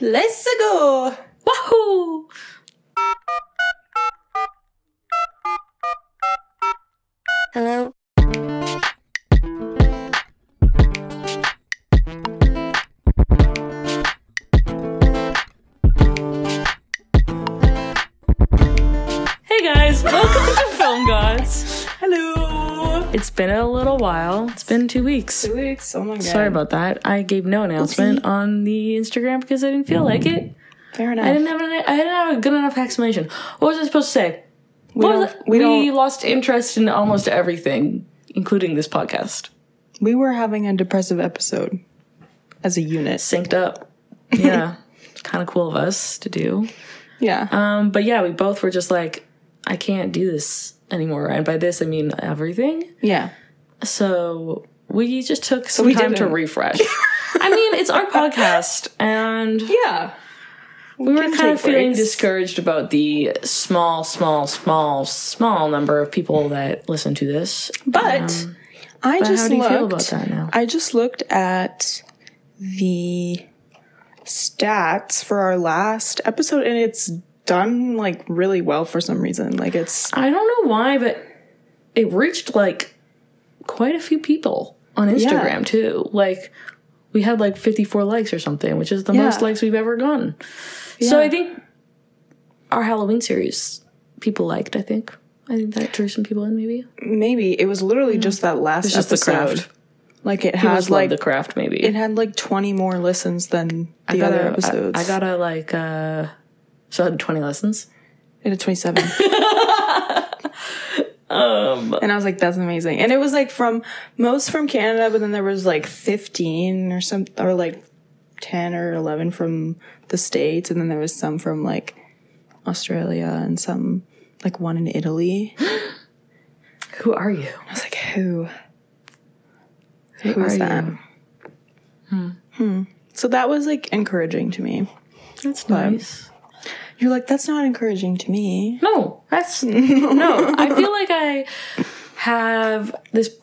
Let's go! Wahoo! Two weeks. Two weeks. Oh my god. Sorry about that. I gave no announcement on the Instagram because I didn't feel like it. Fair enough. I didn't have an, I didn't have a good enough explanation. What was I supposed to say? we was we, we lost interest in almost everything, including this podcast. we were having a depressive episode as a unit. Synced up. Yeah. kind of cool of us to do. Yeah. Um, but yeah, we both were just like, I can't do this anymore. And by this, I mean everything. yeah. So we just took some we time to refresh. I mean, it's our podcast, and Yeah. we were kind of take feeling breaks. discouraged about the small, small, small, small number of people that listen to this. But um, I But just how do you looked. feel about that now? I just looked at the stats for our last episode and it's done like really well for some reason. Like it's I don't know why, but it reached like quite a few people on Instagram too. Like we had like 54 likes or something, which is the most likes we've ever gotten. Yeah. So I think our Halloween series people liked, I think. I think that drew some people in maybe. maybe it was literally just that last just the episode. craft. Like it has like the craft maybe. it had like 20 more listens than the gotta, other episodes. I, I gotta like uh so I had 20 lessons. It had 27. Um and I was like, that's amazing. And it was like from most from Canada, but then there was like 15 or some, or like 10 or 11 from the States. And then there was some from like Australia and some, like one in Italy. Who are you? I was like, who? Who Who's are that? you? Hmm. So that was like encouraging to me. That's nice. You're like, that's not encouraging to me. No, that's no. I feel like I have this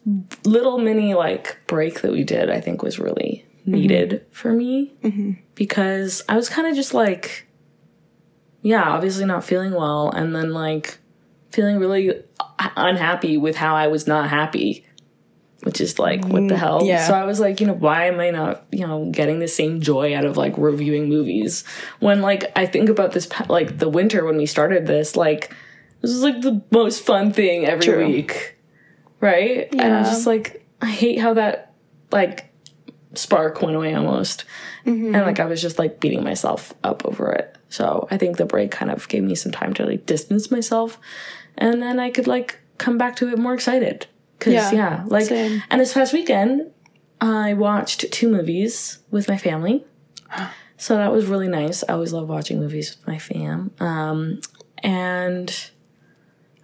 little mini like break that we did. I think was really needed mm-hmm. for me mm-hmm. because I was kind of just like, yeah, obviously not feeling well, and then like feeling really unhappy with how I was not happy. Which is like, what the mm, hell? yeah. So I was like, you know, why am I not, you know, getting the same joy out of like reviewing movies when like I think about this, like the winter when we started this, like this is like the most fun thing every True. week, right? yeah. And I'm just like, I hate how that like spark went away almost, mm-hmm. and like I was just like beating myself up over it. So I think the break kind of gave me some time to like distance myself, and then I could like come back to it more excited. Cause Yeah, yeah, like, same. and this past weekend I watched two movies with my family. So that was really nice. I always love watching movies with my fam. Um, and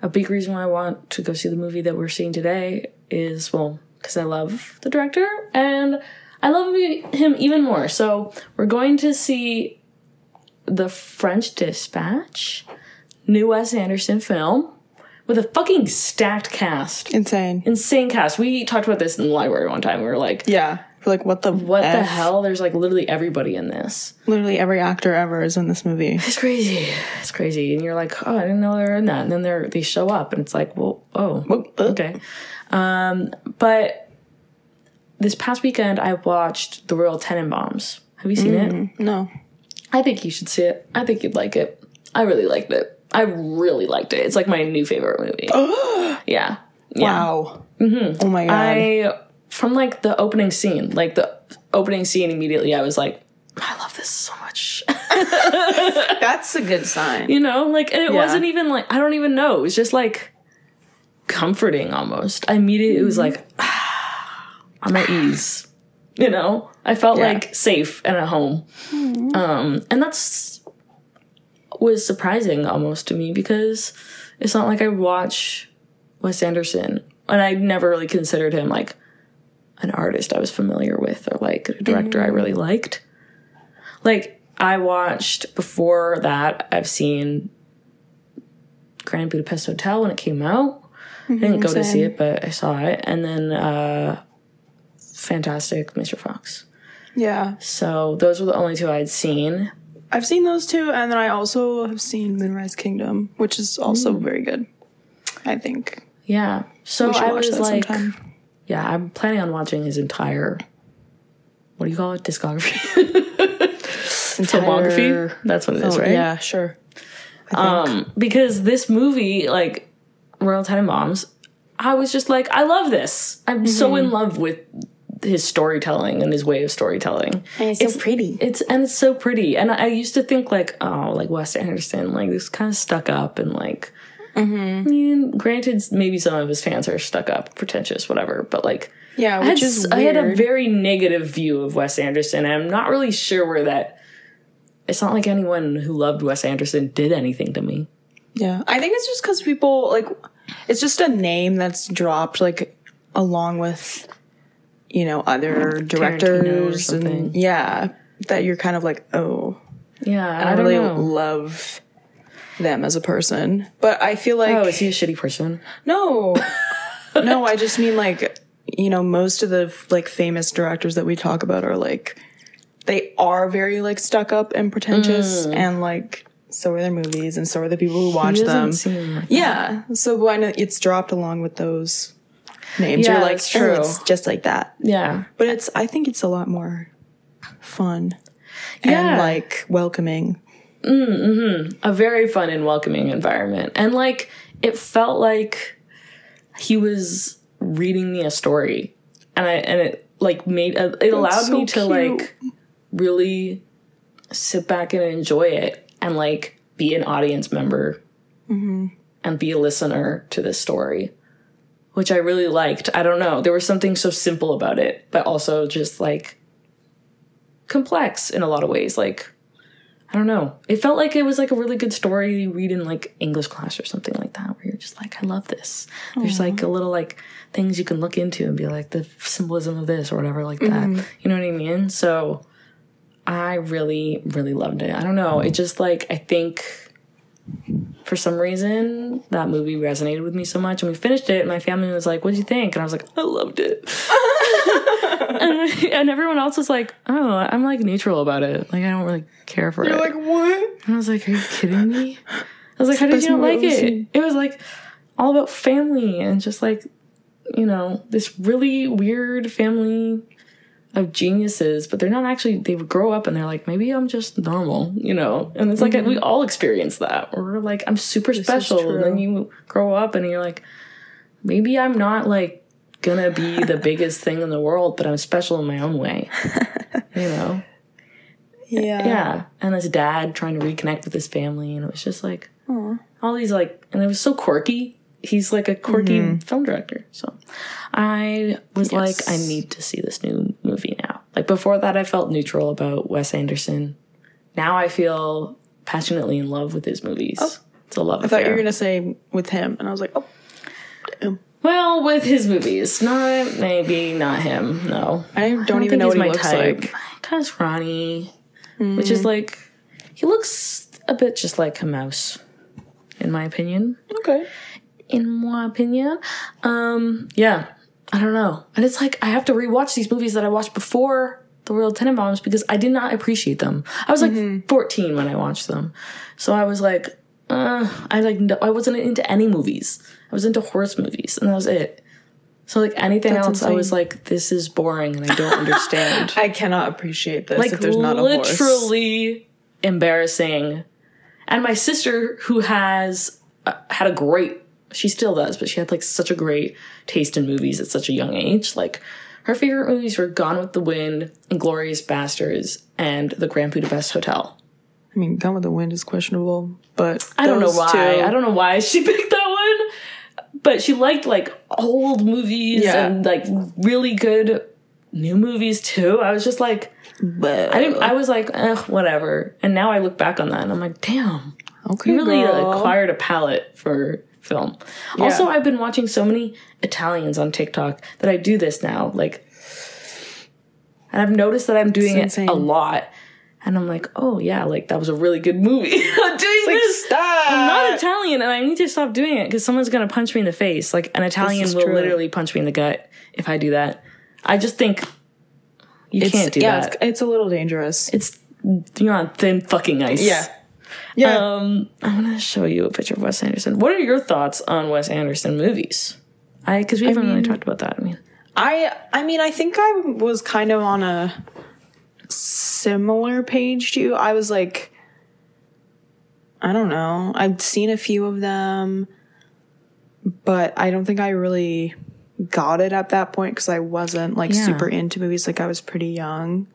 a big reason why I want to go see the movie that we're seeing today is, well, because I love the director and I love him even more. So we're going to see The French Dispatch, new Wes Anderson film with a fucking stacked cast. Insane. Insane cast. We talked about this in the library one time. We were like, Yeah. For like, what the what the hell? There's like literally everybody in this. Literally every actor ever is in this movie. It's crazy. It's crazy. And you're like, oh, I didn't know they were in that. And then they're they show up and it's like, well, oh, okay. Um, but this past weekend I watched The Royal Tenenbaums. Have you seen it? No. I think you should see it. I think you'd like it. I really liked it. I really liked it. It's like my new favorite movie. yeah. Yeah. Wow. Mm-hmm. Oh my god. I from like the opening scene, like the opening scene immediately I was like, I love this so much. That's a good sign. you know like and it Yeah. wasn't even like i don't even know it was just like comforting almost i immediately it was like i'm at ease you know i felt Yeah. like safe and at home um and that's was surprising almost to me because it's not like i watch wes anderson and i never really considered him like an artist i was familiar with or like a director i really liked like I watched before that. I've seen Grand Budapest Hotel when it came out. I didn't go to see it, but I saw it, and then uh, Fantastic Mr. Fox. Yeah. So those were the only two I'd seen. I've seen those two, and then I also have seen Moonrise Kingdom, which is also very good. I think Yeah. So I watch was that like, sometime. yeah, I'm planning on watching his entire. What do you call it? Discography. Filmography. That's what it is, right? Yeah, sure. Um, because this movie, like Royal Tenenbaums, I was just like, I love this. I'm so Mm-hmm. in love with his storytelling and his way of storytelling. and it's, so pretty. It's and it's so pretty. And I used to think like, oh, like Wes Anderson, like this kind of stuck up and like. Mm-hmm. I mean, granted, maybe some of his fans are stuck up, pretentious, whatever. But like, Yeah, I had, which is I had a very negative view of Wes Anderson. And I'm not really sure where that. It's not like anyone who loved Wes Anderson did anything to me. Yeah, I think it's just because people like it's just a name that's dropped like along with you know other directors and yeah that you're kind of like oh Yeah, I, I, don't really know. love them as a person, but I feel like Oh, is he a shitty person? no, no, I just mean like you know most of the like famous directors that we talk about are like they are very like stuck up and pretentious and like so are their movies and so are the people who watch Mm. He them. like Yeah. So when it's dropped along with those names, Yeah, you're like, that's "Oh, true. it's just like that. Yeah, But it's, I think it's a lot more fun Yeah. and like welcoming. Mm-hmm. a very fun and welcoming environment, and like it felt like he was reading me a story, and I and it like made uh, it allowed so me to cute. like really sit back and enjoy it, and like be an audience member, and be a listener to this story. Which I really liked. I don't know. There was something so simple about it, but also just like complex in a lot of ways. Like, I don't know. It felt like it was like a really good story you read in like English class or something like that, where you're just like, I love this. There's like a little like things you can look into and be like the symbolism of this or whatever, like that. Mm-hmm. You know what I mean? So I really, really loved it. I don't know. It just like, I think for some reason that movie resonated with me so much. And we finished it, and my family was like, What'd you think? And I was like, I loved it. and, and everyone else was like, Oh, I'm like neutral about it. Like, I don't really care for it. You're it. Like what? And I was like, Are you kidding me? I was like, How did you not like it? seen. It was like all about family and just like, you know, this really weird family of geniuses, but they're not actually, they grow up and they're like, maybe I'm just normal, you know? And it's like, we all experience that. We're like, I'm super special. And then you grow up and you're like, maybe I'm not like gonna be the biggest thing in the world, but I'm special in my own way, you know? Yeah. yeah and this dad trying to reconnect with his family and it was just like all these like and it was so quirky he's like a quirky mm-hmm. film director so i was like i need to see this new movie now like before that i felt neutral about wes anderson now i feel passionately in love with his movies oh. it's a love affair. I thought you were going to say with him. And I was like, oh, damn. well with his movies not maybe not him no I don't, don't even know what he my looks type. like. Kind of scrawny, which is mm. like he looks a bit just like a mouse, in my opinion. Okay. In my opinion, um, yeah, I don't know, and it's like I have to rewatch these movies that I watched before the Royal Tenenbaums because I did not appreciate them. I was like 14 when I watched them, so I was like, uh, I like no- I wasn't into any movies. I was into horse movies, and that was it. So like anything That's else, I was like, this is boring, and I don't understand I cannot appreciate this like if there's not a horse. literally embarrassing. And my sister, who has uh, had a great, she still does, but she had like such a great taste in movies at such a young age. Like her favorite movies were Gone with the Wind, Inglourious Basterds, and The Grand Budapest Hotel. I mean, Gone with the Wind is questionable, but I don't know why. two- I don't know why she picked that one. But she liked like old movies Yeah. and like really good new movies too. I was just like, But I didn't. I was like, eh, whatever. And now I look back on that and I'm like, damn, okay, you really girl. acquired a palate for film. Also, I've been watching so many Italians on TikTok that I do this now. Like, and I've noticed that I'm doing it a lot. And I'm like, oh yeah, like that was a really good movie. I'm doing this. Stop. I'm not Italian, and I need to stop doing it because someone's gonna punch me in the face. Like an Italian will true. literally punch me in the gut if I do that. I just think You it's, can't do yeah, that. It's, it's a little dangerous. It's you're on thin fucking ice. yeah. Um, I'm gonna show you a picture of Wes Anderson. What are your thoughts on Wes Anderson movies? I because we haven't really mean- talked about that. I mean, I I mean I think I was kind of on a similar page to you. I was like I don't know. I've seen a few of them, but I don't think I really got it at that point because I wasn't like Yeah. super into movies. Like I was pretty young.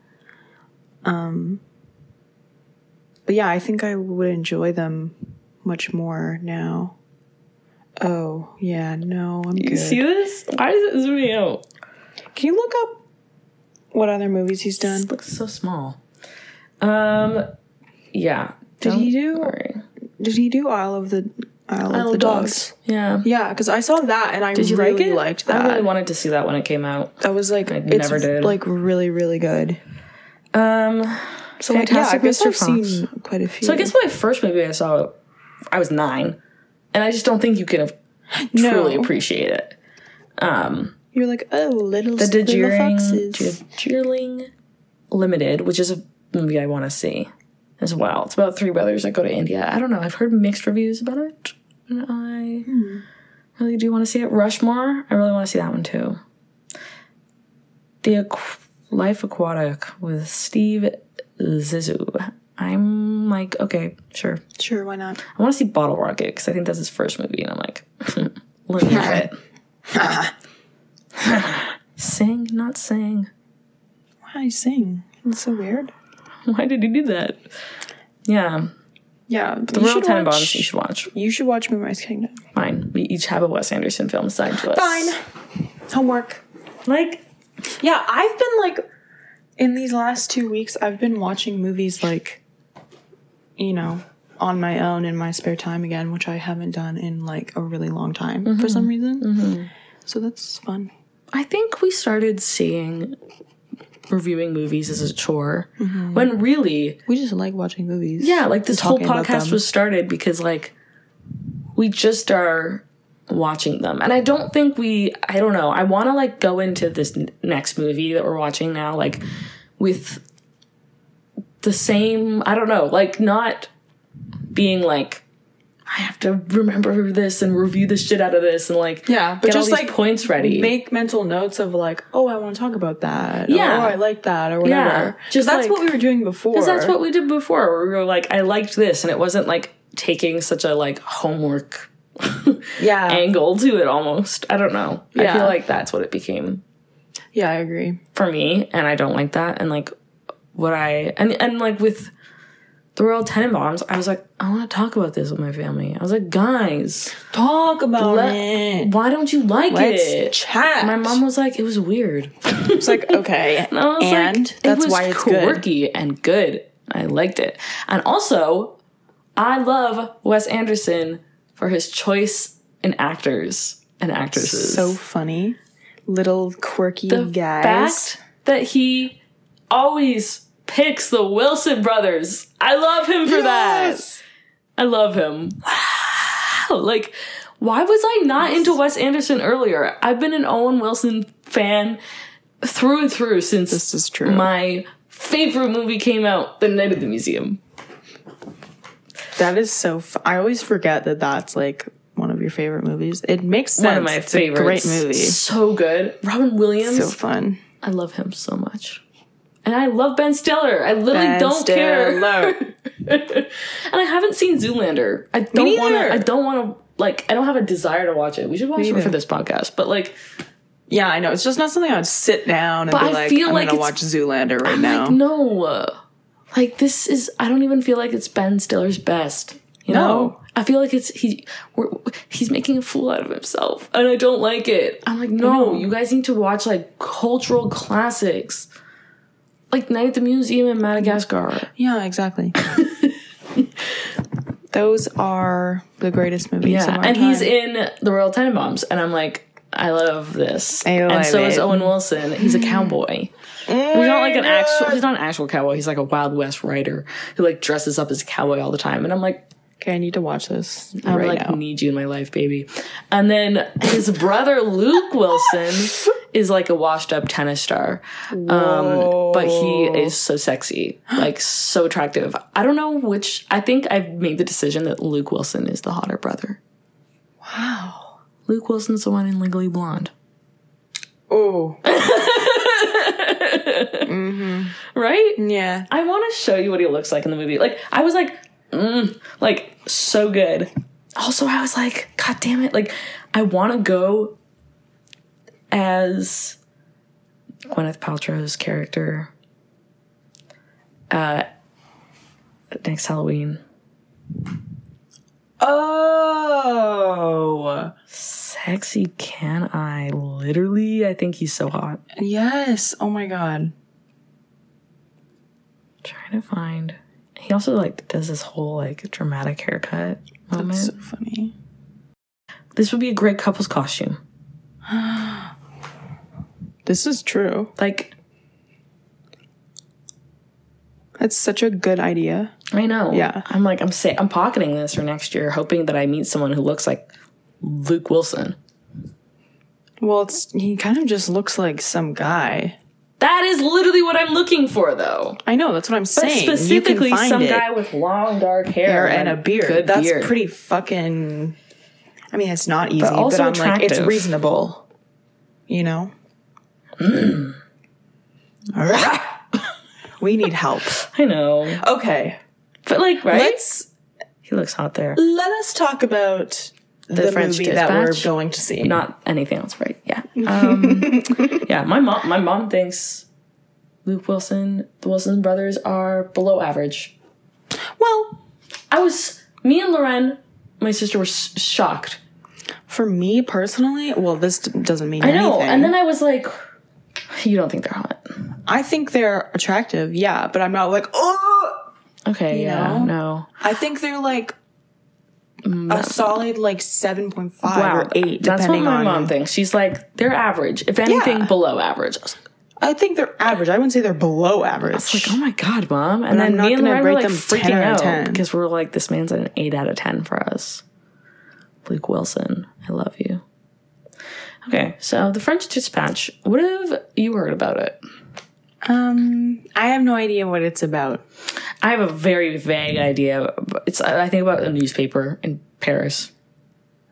Um, but yeah, I think I would enjoy them much more now. Oh yeah, no, I'm you good. see this? Why is it zooming out? Can you look up what other movies he's done? It looks so small. Um, yeah. Did he do- worry. Did he do Isle of the Isle, of the Dogs? Yeah. Yeah, because I saw that and I Did you really like liked that. I really wanted to see that when it came out. that was like I it's never did. like really really good. Um, So like, yeah, I Fantastic guess Mr. I've Fox. seen quite a few. so I guess my first movie I saw, I was nine, and I just don't think you can No. truly appreciate it. Um, you're like oh little The little Darjeeling, foxes. Darjeeling Limited, which is a movie I want to see as well. It's about three brothers that go to India. I don't know. I've heard mixed reviews about it, and I hmm. really do want to see it. Rushmore, I really want to see that one too. The Aqu- Life Aquatic with Steve Zissou. I'm like, okay, sure. Sure, why not? I want to see Bottle Rocket because I think that's his first movie, and I'm like, let me have it. sing, not sing. Why sing? It's so weird. Why did he do that? Yeah, Yeah, the Royal Tenenbaums watch. you should watch. You should watch Moonrise Kingdom. Fine, we each have a Wes Anderson film assigned to us. Fine. Homework. Like, Yeah, I've been like in these last two weeks, I've been watching movies like, you know, on my own in my spare time again, which I haven't done in like a really long time for mm-hmm. some reason. Mm-hmm. So that's fun. I think we started seeing reviewing movies as a chore mm-hmm. when really We just like watching movies. Yeah, like this whole podcast was started because like we just are watching them. And I don't think we I don't know. I want to like go into this n- next movie that we're watching now like with the same, I don't know, like not being like I have to remember this and review the shit out of this and like Yeah, but just like points ready. Make mental notes of like, oh, I want to talk about that. Yeah. Or, oh, I like that or whatever. Yeah, Just that's like- what we were doing before. Because that's what we did before. Where we were like, I liked this, and it wasn't like taking such a like homework yeah. angle to it almost. I don't know. I feel like that's what it became yeah, I agree. for me, and I don't like that. And like what I and and like with the Royal Tenenbaums, I was like, I want to talk about this with my family. I was like, guys, Talk about let- it. why don't you like Let's it? chat. My mom was like, it was weird. was like, okay. And I was and like, that's it why it's good. quirky and good. I liked it. And also, I love Wes Anderson for his choice in actors and actresses. So funny. Little quirky the guys. fact that he always picks the Wilson brothers. I love him for Yes. that. I love him. Wow. Like, why was I not into Wes Anderson earlier? I've been an Owen Wilson fan through and through since This is true. my favorite movie came out, The Night at the Museum. That is so. F- I always forget that that's like one of your favorite movies. It makes sense. One of my it's favorites. Great movie. So good. Robin Williams. So fun. I love him so much. And I love Ben Stiller. I literally Ben don't care. Stiller. and I haven't seen Zoolander. I don't want to. I don't want to. Like, I don't have a desire to watch it. We should watch it for this podcast. But like, Yeah, I know. It's just not something I would sit down and But be I like, feel I'm like gonna watch Zoolander right I'm now. like, no. Like this is. I don't even feel like it's Ben Stiller's best. You No. know. I feel like it's he. We're, he's making a fool out of himself, and I don't like it. I'm like, no. You guys need to watch like cultural classics, like Night at the Museum in Madagascar. Yeah, exactly. Those are the greatest movies. Yeah, of our and he's in the Royal Tenenbaums, and I'm like, I love this. I love and so is. Owen Wilson. He's a cowboy. Mm. He's not like an actual. He's not an actual cowboy. He's like a Wild West writer who like dresses up as a cowboy all the time. And I'm like, Okay, I need to watch this I right like now. need you in my life, baby. And then his brother Luke Wilson is like a washed up tennis star. Um, but he is so sexy, like so attractive. I don't know which I think I've made the decision that Luke Wilson is the hotter brother. Wow. Luke Wilson's the one in Legally Blonde. Oh. Right? Yeah. I want to show you what he looks like in the movie. Like I was like, mm, like so good. Also, I was like, God damn it! Like I want to go as Gwyneth Paltrow's character uh, next Halloween. Oh. Sexy can I? Literally, I think he's so hot. Yes. Oh my god. trying to find. He also like does this whole like dramatic haircut moment. That's so funny. this would be a great couple's costume. This is true. Like That's such a good idea. I know. Yeah. I'm like I'm say I'm pocketing this for next year, hoping that I meet someone who looks like Luke Wilson. Well, it's he kind of just looks like some guy. That is literally what I'm looking for, though. I know that's what I'm But saying. You specifically, some it. guy with long dark hair, hair and a beard. Good That's beard. pretty fucking. I mean, it's not easy, but, also I'm like, it's reasonable. You know. Mm. we need help. I know, Okay, but like, right? let's he looks hot there. let us talk about the, French movie that we're going to see. Not anything else, right? Yeah. Um, yeah. My mom. My mom thinks Luke Wilson, the Wilson brothers, are below average. well, I was me and Loren, my sister, were s- shocked. for me personally, well, this d- doesn't mean I know, anything. and then I was like, "You don't think they're hot?" I think they're attractive, yeah, but I'm not like, oh. Okay, yeah, know? no. I think they're like Mm, a solid like seven point five Wow, or eight, That's what my on. mom thinks. She's like, they're average. If anything, Yeah. below average. I like, I think they're average. I wouldn't say they're below average. like, oh my god, mom! And But then I'm not me and gonna rate like them freaking 10 out 10. because we're like, this man's an eight out of ten for us. Luke Wilson, I love you. Okay, so the French Dispatch. What have you heard about it? Um, I have no idea what it's about. I have a very vague idea. It's I think about a newspaper in Paris.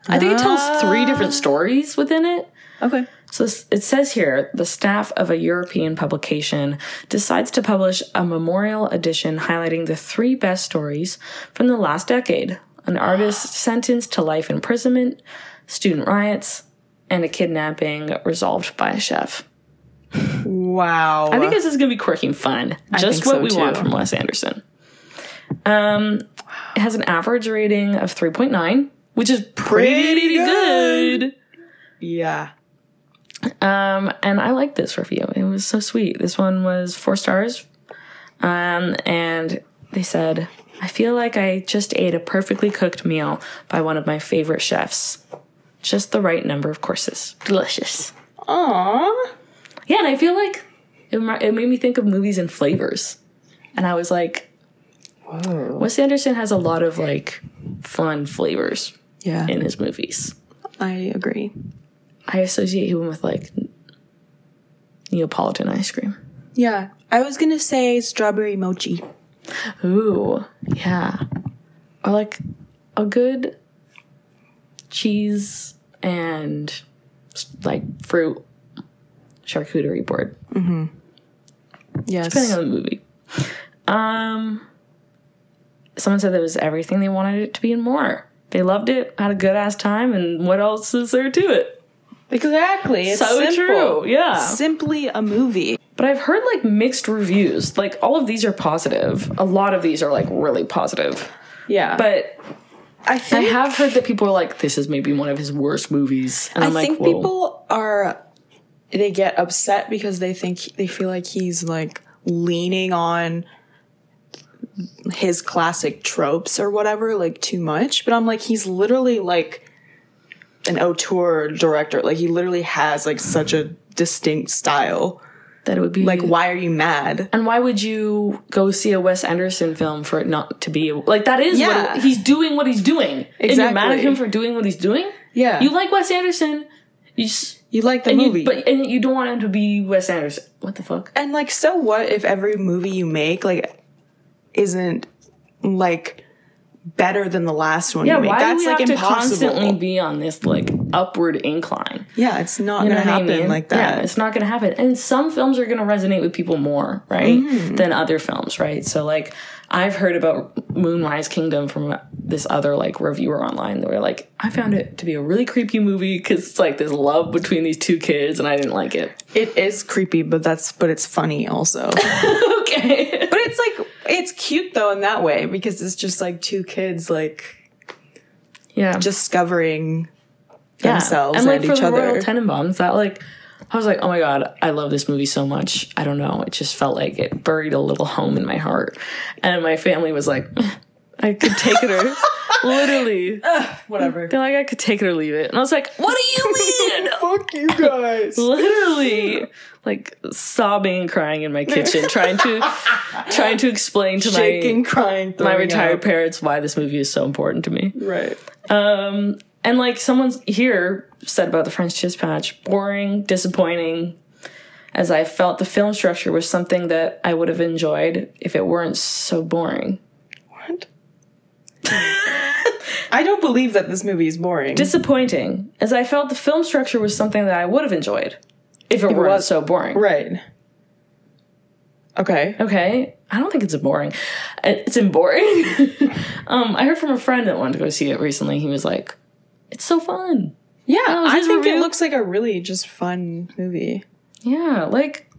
I think it tells three different stories within it. Okay. So this- it says here the staff of a European publication decides to publish a memorial edition highlighting the three best stories from the last decade an artist sentenced to life imprisonment, student riots, and a kidnapping resolved by a chef. Wow. I think this is going to be quirky and fun. Just think what so, we want from Wes Anderson. Um, it has an average rating of 3.9, which is pretty, Pretty good. good. yeah. Um, and I like this review. It was so sweet. This one was four stars. Um, and they said, I feel like I just ate a perfectly cooked meal by one of my favorite chefs. Just the right number of courses. Delicious. Aww. Yeah, and I feel like it, it made me think of movies and flavors. And I was like, Whoa. Wes Anderson has a lot of like fun flavors Yeah. in his movies. I agree. I associate him with like Neapolitan ice cream. Yeah. I was gonna say strawberry mochi. Ooh, yeah. Or like a good cheese and like fruit charcuterie board, Mm-hmm. Yes. depending on the movie. Um, someone said that was everything they wanted it to be and more. They loved it, had a good ass time, and what else is there to it? exactly. It's so simple. true, yeah. Simply a movie. But I've heard like mixed reviews. Like all of these are positive. A lot of these are like really positive. Yeah. But I think I have heard that people are like, this is maybe one of his worst movies. And I I'm like, think Whoa. people are they get upset because they think they feel like he's like leaning on his classic tropes or whatever like too much but i'm like he's literally like an auteur director like he literally has like such a distinct style That it would be Like, why are you mad? And why would you go see a Wes Anderson film for it not to be like that? Is Yeah. it- he's doing. What he's doing, and you're mad at him for doing what he's doing. Yeah. You like Wes Anderson, you just You like the and movie. you, but and you don't want him to be Wes Anderson. What the fuck? and like, so what if every movie you make, like, isn't like better than the last one Yeah, you make? why That's do we like have to constantly be on this like upward incline? yeah, it's not You know gonna what I happen mean? like that. Yeah, it's not going to happen. And some films are going to resonate with people more, right, Mm-hmm. than other films, right? So like I've heard about Moonrise Kingdom from this other like reviewer online. They were like, I found it to be a really creepy movie because it's like this love between these two kids, and I didn't like it. It is creepy, but that's but it's funny also. Okay, but it's like it's cute though in that way because it's just like two kids like Yeah. discovering Yeah. themselves and like and for each the other. Royal Tenenbaums, that like I was like, oh my god, I love this movie so much. I don't know, it just felt like it buried a little home in my heart, and my family was like, I could take it or literally. Whatever. They're like, I could take it or leave it, and I was like, what do you mean? Fuck you guys. literally, like sobbing and crying in my kitchen, trying to trying to explain to Shaking, my crying, my retired up. parents why this movie is so important to me. Right. Um, and like someone's here said about the French Dispatch, boring, disappointing. As I felt the film structure was something that I would have enjoyed if it weren't so boring. I don't believe that this movie is boring. Disappointing, as I felt the film structure was something that I would have enjoyed if it weren't was- so boring. right. Okay. Okay, I don't think it's boring. It's in boring. um, I heard from a friend that wanted to go see it recently. He was like, "It's so fun." Yeah, was I think review. it looks like a really just fun movie, Yeah, like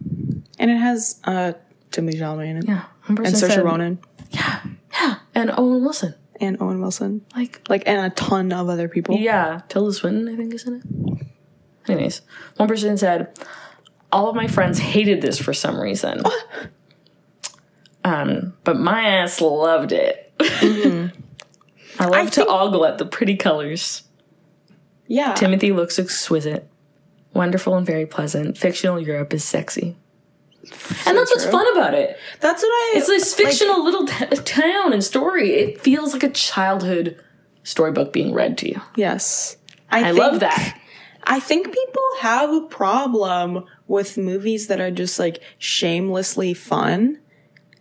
and it has uh Timothy Chalamet in it, yeah, and Saoirse Ronan, Yeah, yeah, and Owen Wilson. And Owen Wilson, Like like, and a ton of other people. Yeah, Tilda Swinton, I think, is in it. Anyways, one person said, All of my friends hated this for some reason. um, but my ass loved it. I love to think- ogle at the pretty colors. yeah. Timothy looks exquisite, wonderful and very pleasant. Fictional Europe is sexy. And that's what's fun about it. That's what I. It's this fictional little t- town and story. It feels like a childhood storybook being read to you. yes, I think- love that. I think people have a problem with movies that are just like shamelessly fun.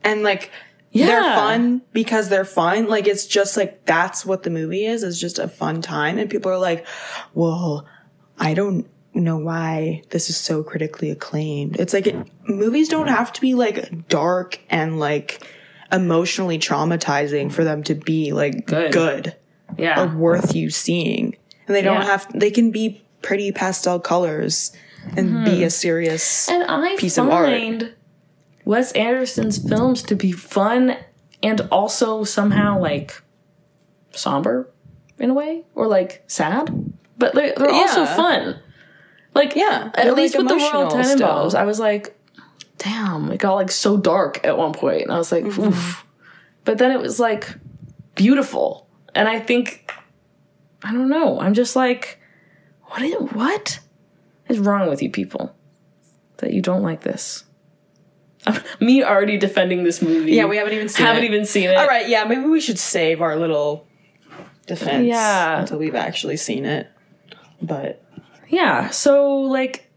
And like they're fun because they're fun. Like it's just like that's what the movie is, is just a fun time. And people are like, well, I don't know why this is so critically acclaimed. It's like it, movies don't have to be like dark and like emotionally traumatizing for them to be like Good. good Yeah. or worth you seeing. And they don't Yeah. have they can be pretty pastel colors and mm-hmm. be a serious And I piece of art. Wes Anderson's films to be fun and also somehow like somber in a way or like sad, but they're, they're also fun. Like Yeah, at least like, with the Royal emotional Tenenbaums, still. I was like, damn, it got like so dark at one point, and I was like, Mm-hmm. oof. But then it was like beautiful, and I think I don't know. I'm just like, what is what is wrong with you people that you don't like this? Me already defending this movie. Yeah, we haven't even seen haven't it. even seen it. All right, yeah, maybe we should save our little defense Yeah. until we've actually seen it. But Yeah. So like,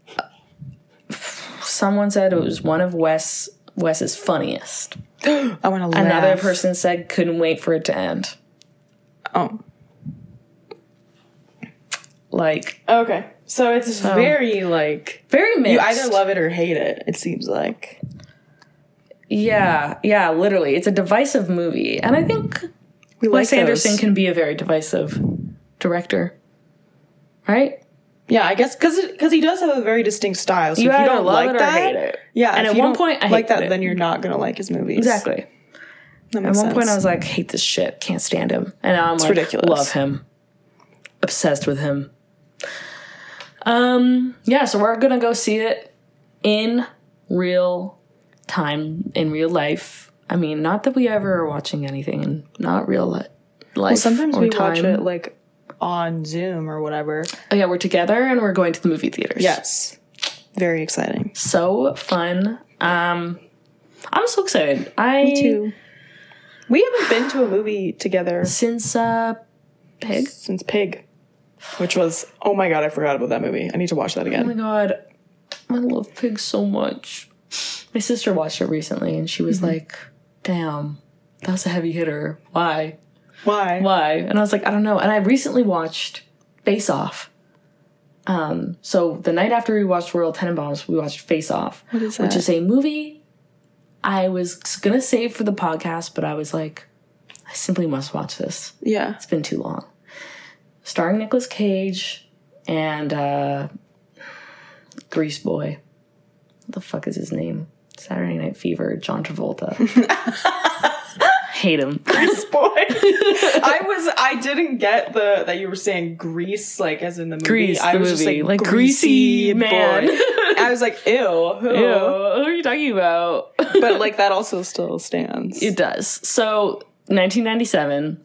someone said it was one of Wes Wes's funniest. I want to laugh. Another person said couldn't wait for it to end. Oh, Like okay. So it's very like very mixed. you either love it or hate it. It seems like yeah, yeah, literally. It's a divisive movie, and I think we Wes like Anderson can be a very divisive director, right? Yeah, I guess because because he does have a very distinct style. So You if you don't love like it or that, hate it. yeah. And if at you one don't point, I like that, it. then you're not gonna like his movies. Exactly. At one point. I was like, hate this shit, can't stand him, and now I'm like, ridiculous. love him, obsessed with him. Um, yeah, so we're gonna go see it in real time, in real life. I mean, not that we ever are watching anything in not real li- life. Well, sometimes we time. watch it like on Zoom or whatever. Oh yeah, we're together and we're going to the movie theaters. Yes. Very exciting. So fun. Um, I'm so excited. I Too. We haven't been to a movie together since uh, Pig. since Pig, which was oh my god, I forgot about that movie. I need to watch that again. Oh my god, I love Pig so much. My sister watched it recently, and she was like, "Damn, that was a heavy hitter. Why? Why? Why?" And I was like, "I don't know." And I recently watched Face Off. Um, so the night after we watched Royal Tenenbaums, we watched Face Off, What is that? which is a movie I was gonna save for the podcast, but I was like, I simply must watch this. Yeah. It's been too long. Starring Nicolas Cage and uh Grease Boy. What the fuck is his name? Saturday Night Fever, John Travolta. Hate him. Grease boy. I was I didn't get the that you were saying grease like as in the movie. Grease, I the was just movie. like, Like, greasy man. boy. I was like, ew, who? Ew, who are you talking about? But like that also still stands. It does. So, 1997,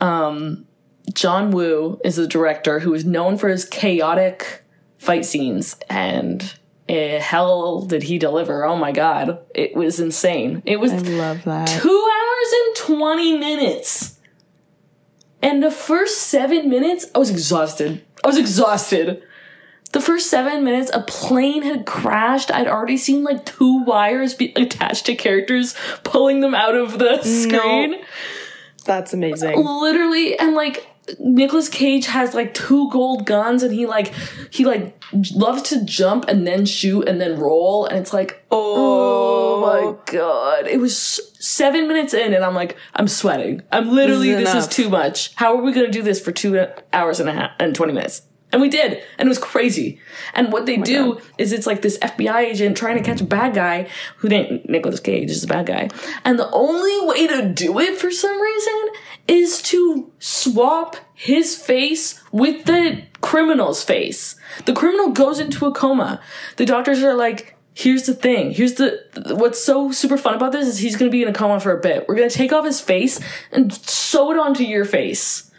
um, John Woo is a director who is known for his chaotic fight scenes, and eh, hell did he deliver! Oh my god, it was insane. It was I love that. two hours and 20 minutes. And the first seven minutes, I was exhausted. I was exhausted. The first seven minutes, a plane had crashed. I'd already seen like two wires be attached to characters, pulling them out of the screen. That's amazing. Literally, and like Nicolas Cage has like two gold guns, and he like he like loves to jump and then shoot and then roll, and it's like Oh, oh. my god. It was seven minutes in and I'm like, I'm sweating. I'm literally, This is this is too much. How are we going to do this for two hours and a half and 20 minutes? And we did. And it was crazy. And what they oh do God. is it's like this FBI agent trying to catch a bad guy who ain't Nicolas Cage is a bad guy. And the only way to do it for some reason is to swap his face with the criminal's face. The criminal goes into a coma. The doctors are like, here's the thing. Here's the what's so super fun about this is he's gonna be in a coma for a bit. We're gonna take off his face and sew it onto your face.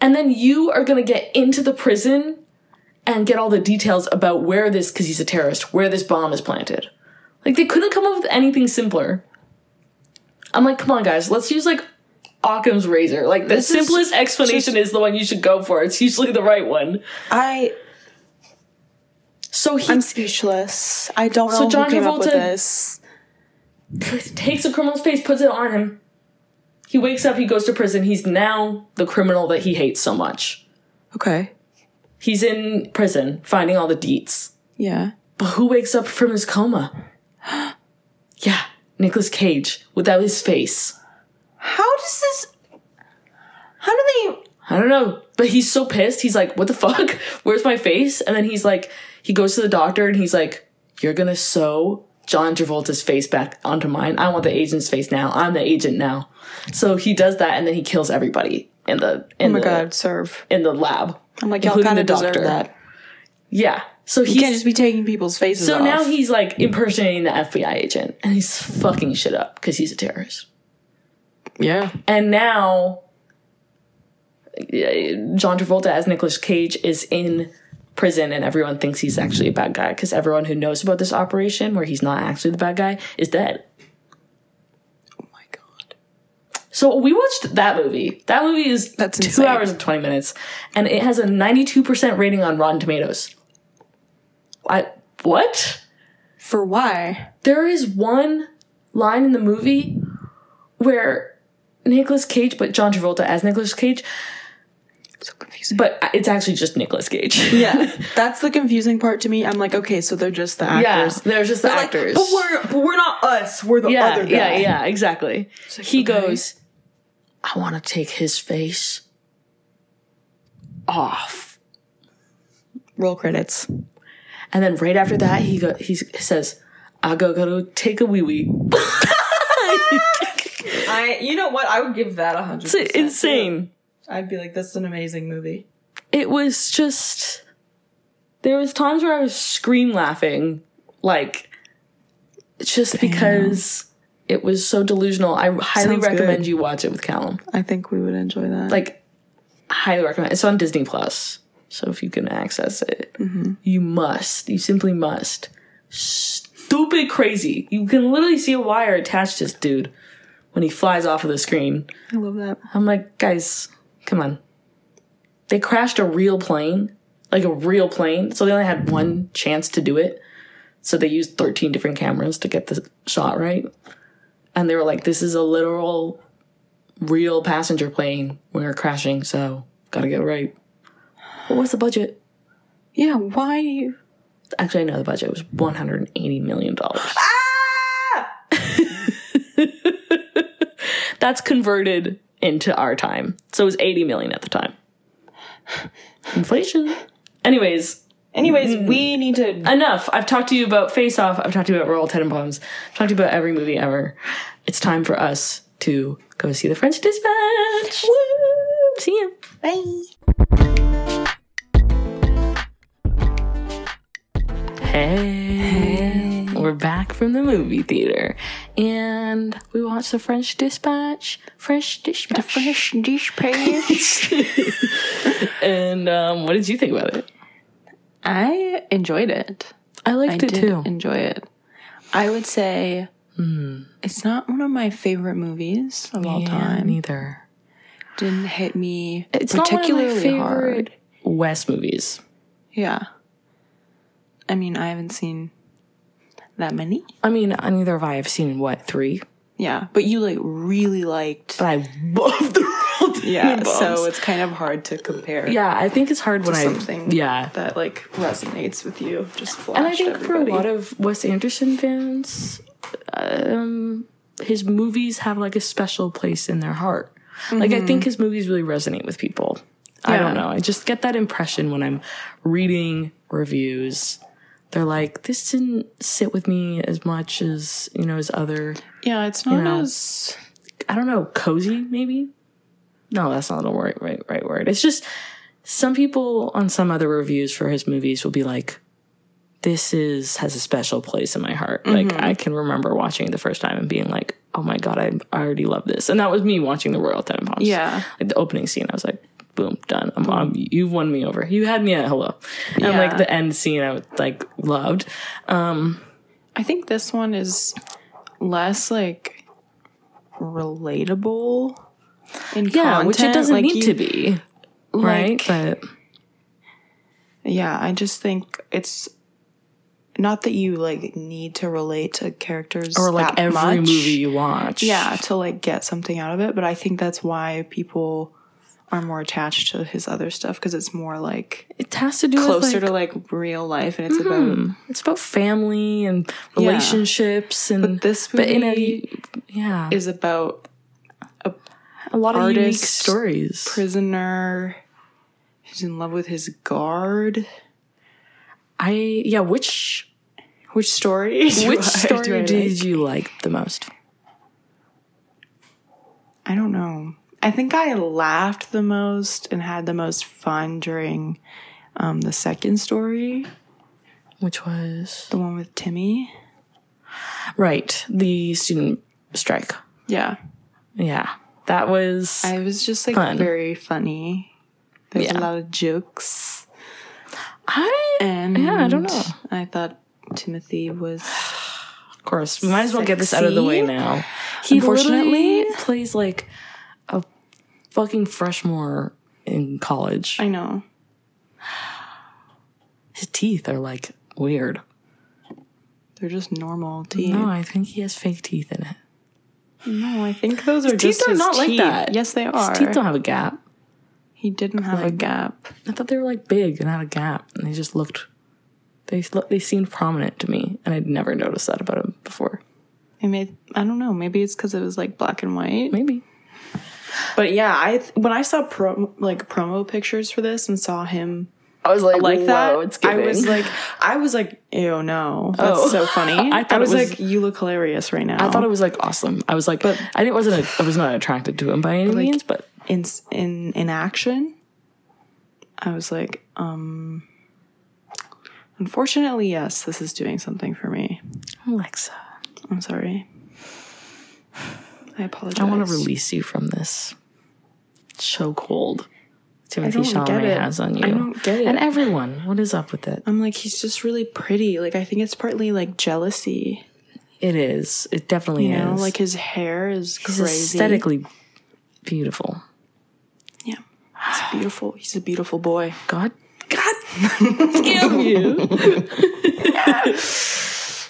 And then you are gonna get into the prison and get all the details about where this because he's a terrorist, where this bomb is planted. Like they couldn't come up with anything simpler. I'm like, come on guys, let's use like Occam's razor. Like the This is simplest explanation is the one you should go for. It's usually the right one. I So he I'm speechless. I don't know So John who came up with Travolta- this. takes a criminal's face, puts it on him. He wakes up, he goes to prison. He's now the criminal that he hates so much. Okay. He's in prison, finding all the deets. Yeah. But who wakes up from his coma? yeah, Nicolas Cage without his face. How does this? How do they? I don't know, but he's so pissed. He's like, "What the fuck? Where's my face?" And then he's like, he goes to the doctor and he's like, "You're gonna sew John Travolta's face back onto mine. I want the agent's face now. I'm the agent now." So he does that, and then he kills everybody in the in Oh my the god, serve. in the lab. I'm like y'all kind of deserve doctor. that. Yeah. So he's can't just be taking people's faces off. so off. now he's like impersonating the FBI agent, and he's fucking shit up because he's a terrorist. Yeah. And now, John Travolta as Nicolas Cage is in prison, and everyone thinks he's actually a bad guy because everyone who knows about this operation, where he's not actually the bad guy, is dead. Oh my god. So we watched that movie. That movie is That's two insane. hours and twenty minutes, and it has a ninety-two percent rating on Rotten Tomatoes. I what? For why? There is one line in the movie where Nicolas Cage, but John Travolta as Nicolas Cage, So confusing. but it's actually just Nicolas Cage. yeah, that's the confusing part to me. I'm like, okay, so they're just the actors. yeah, they're just the They're like, actors. but we're but we're not us. We're the yeah, other guy. yeah, yeah, exactly. like, he okay. goes, I want to take his face off. Roll credits. And then right after that, he go, he says, I go, go to take a wee wee. I, you know what? I would give that a hundred. It's insane. I'd be like, that's an amazing movie. it was just there was times where I was scream laughing, like just because it was so delusional. I highly Sounds recommend good. you watch it with Callum. I think we would enjoy that. Like, highly recommend. It's on Disney Plus. So if you can access it, mm-hmm. you must. You simply must. Stupid crazy. You can literally see a wire attached to this dude when he flies off of the screen. I love that. I'm like, guys, come on. They crashed a real plane, like a real plane. So they only had one chance to do it. So they used 13 different cameras to get the shot right. And they were like, this is a literal, real passenger plane. We're crashing, so gotta get it right. What was the budget? Yeah, why? Actually, I know the budget was $180 million. Ah! That's converted into our time. So it was 80 million at the time. Inflation. Anyways, Anyways, we mm. need to. enough. I've talked to you about Face Off. I've talked to you about Royal Tenenbaums. I've talked to you about every movie ever. It's time for us to go see the French Dispatch. Woo! See you. Bye. Hey. We're back from the movie theater. And we watched the French Dispatch. French Dispatch. Fresh dish page. And um, what did you think about it? I enjoyed it. I liked I it did too. enjoy it. I would say it's not one of my favorite movies of all time. Neither. Didn't hit me It's not one of my particularly favorite hard. Wes movies. Yeah. I mean, I haven't seen that many. I mean, neither have I. I've seen what three, Yeah, but you like really liked. but I love the Royal Yeah, Tenenbaums. so it's kind of hard to compare. yeah, I think it's hard when I something yeah. that like resonates with you. Just flash And I think everybody. for a lot of Wes Anderson fans, um, his movies have like a special place in their heart. Like I think his movies really resonate with people. I don't Mm-hmm. Know. I just get that impression when I'm reading reviews. They're like, this didn't sit with me as much as you know as other. yeah, it's not know. as I don't know, cozy maybe. No, that's not the right right right word. It's just some people on some other reviews for his movies will be like, "This is has a special place in my heart." Like mm-hmm. I can remember watching it the first time and being like, "Oh my god, I, I already love this," and that was me watching the Royal Tenenbaums. Yeah. like the opening scene, I was like. Boom, done. I'm, I'm, you've won me over. You had me at hello, and Yeah. like the end scene, I was like loved. Um, I think this one is less like relatable in Yeah, which it doesn't Like, need you- to be, right? like- But Yeah, I just think it's not that you like need to relate to characters or like every much. movie you watch. Yeah, to like get something out of it, but I think that's why people are more attached to his other stuff because it's more like it has to do closer with like, to like real life and it's mm-hmm. about it's about family and relationships and But this but in a movie yeah is about a a lot of unique stories. prisoner who's in love with his guard. I yeah, which Which story? which I- story do did like? you like the most? I don't know. I think I laughed the most and had the most fun during um, the second story, Which was the one with Timmy. right the student strike. Yeah, Yeah, that was I was just like Fun. very funny. There's Yeah. a lot of jokes, I and Yeah, I don't know. I thought Timothée was of course we might as well get this out of the way now. He Unfortunately- plays like fucking freshman in college. I know. His teeth are like weird. They're just normal teeth. No, I think he has fake teeth in it. No, I think those are teeth just are his not like that. Yes, they are. His teeth don't have a gap. he didn't have a gap. I thought they were like big and had a gap, and they just looked. They they seemed prominent to me, and I'd never noticed that about him before. I made. I don't know. Maybe it's because it was like black and white. Maybe. But yeah, I th- when I saw pro like promo pictures for this and saw him I was like, like that, It's I was like, I was like, ew, no, that's Oh. so funny. I I, thought it was, was- like, you look hilarious right now. I thought it was like awesome. I was like, but I didn't wasn't a, I was not attracted to him by any means, but in in in action. I was like, um. Unfortunately, yes, this is doing something for me. Alexa, I'm sorry. I apologize. I want to release you from this chokehold. Timothée Chalamet has on you. I don't get it. And everyone, what is up with it? I'm like, he's just really pretty. Like, I think it's partly like jealousy. It is. It definitely You know, is. like his hair is he's crazy. aesthetically beautiful. Yeah. He's beautiful. He's a beautiful boy. God, God, damn you.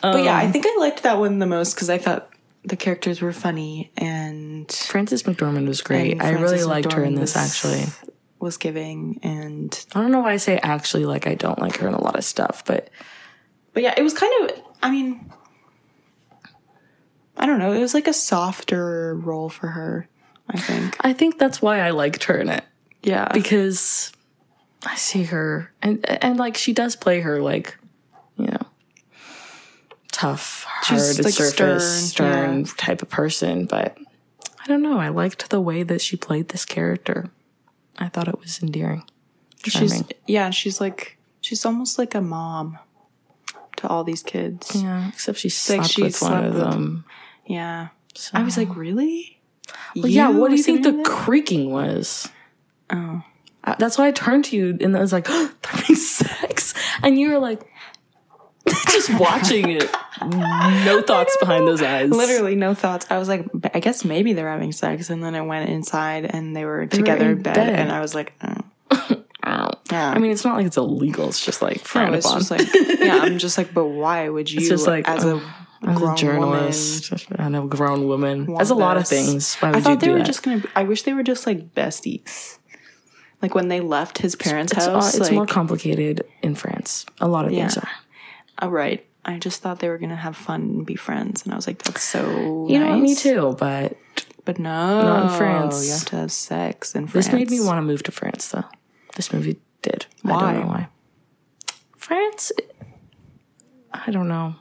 but yeah, I um, think I liked that one the most because I thought the characters were funny and Frances McDormand was great. I really liked her in this was- actually. was giving and I don't know why I say actually like I don't like her in a lot of stuff, but but yeah, it was kind of I mean I don't know, it was like a softer role for her, I think. I think that's why I liked her in it. Yeah. because I see her and and like she does play her like tough, hard She's, like, surface, stern, stern, type of person, but I don't know. I liked the way that she played this character. I thought it was endearing. she's yeah, she's like she's almost like a mom to all these kids. Yeah, except she slept she with one slept of with- them. Yeah. I was like, really? Well, yeah, what do you think the creaking was? Oh. Uh, That's why I turned to you and I was like, they're having sex. And you were like, just watching it. No thoughts behind those eyes. Literally no thoughts. I was like, I guess maybe they're having sex, and then I went inside and they were together in in bed, bed. and I was like, oh. Ow. yeah. I mean, it's not like it's illegal. It's just like no, frowned it's upon. just like, yeah. I'm just like, but why would you, just like, as oh, a As grown a journalist and a grown woman. woman, As a lot of things. Why I thought you they were that? just gonna. Be, I wish they were just like besties. Like when they left his parents' it's, house. it's like, more complicated in France. A lot of things are. Oh, right. I just thought they were gonna have fun and be friends, and I was like, that's so. You know, me too, but But no, Not in France. You have to have sex in France. this made me want to move to France, though. This movie did. I Why? don't know why. France, I don't know.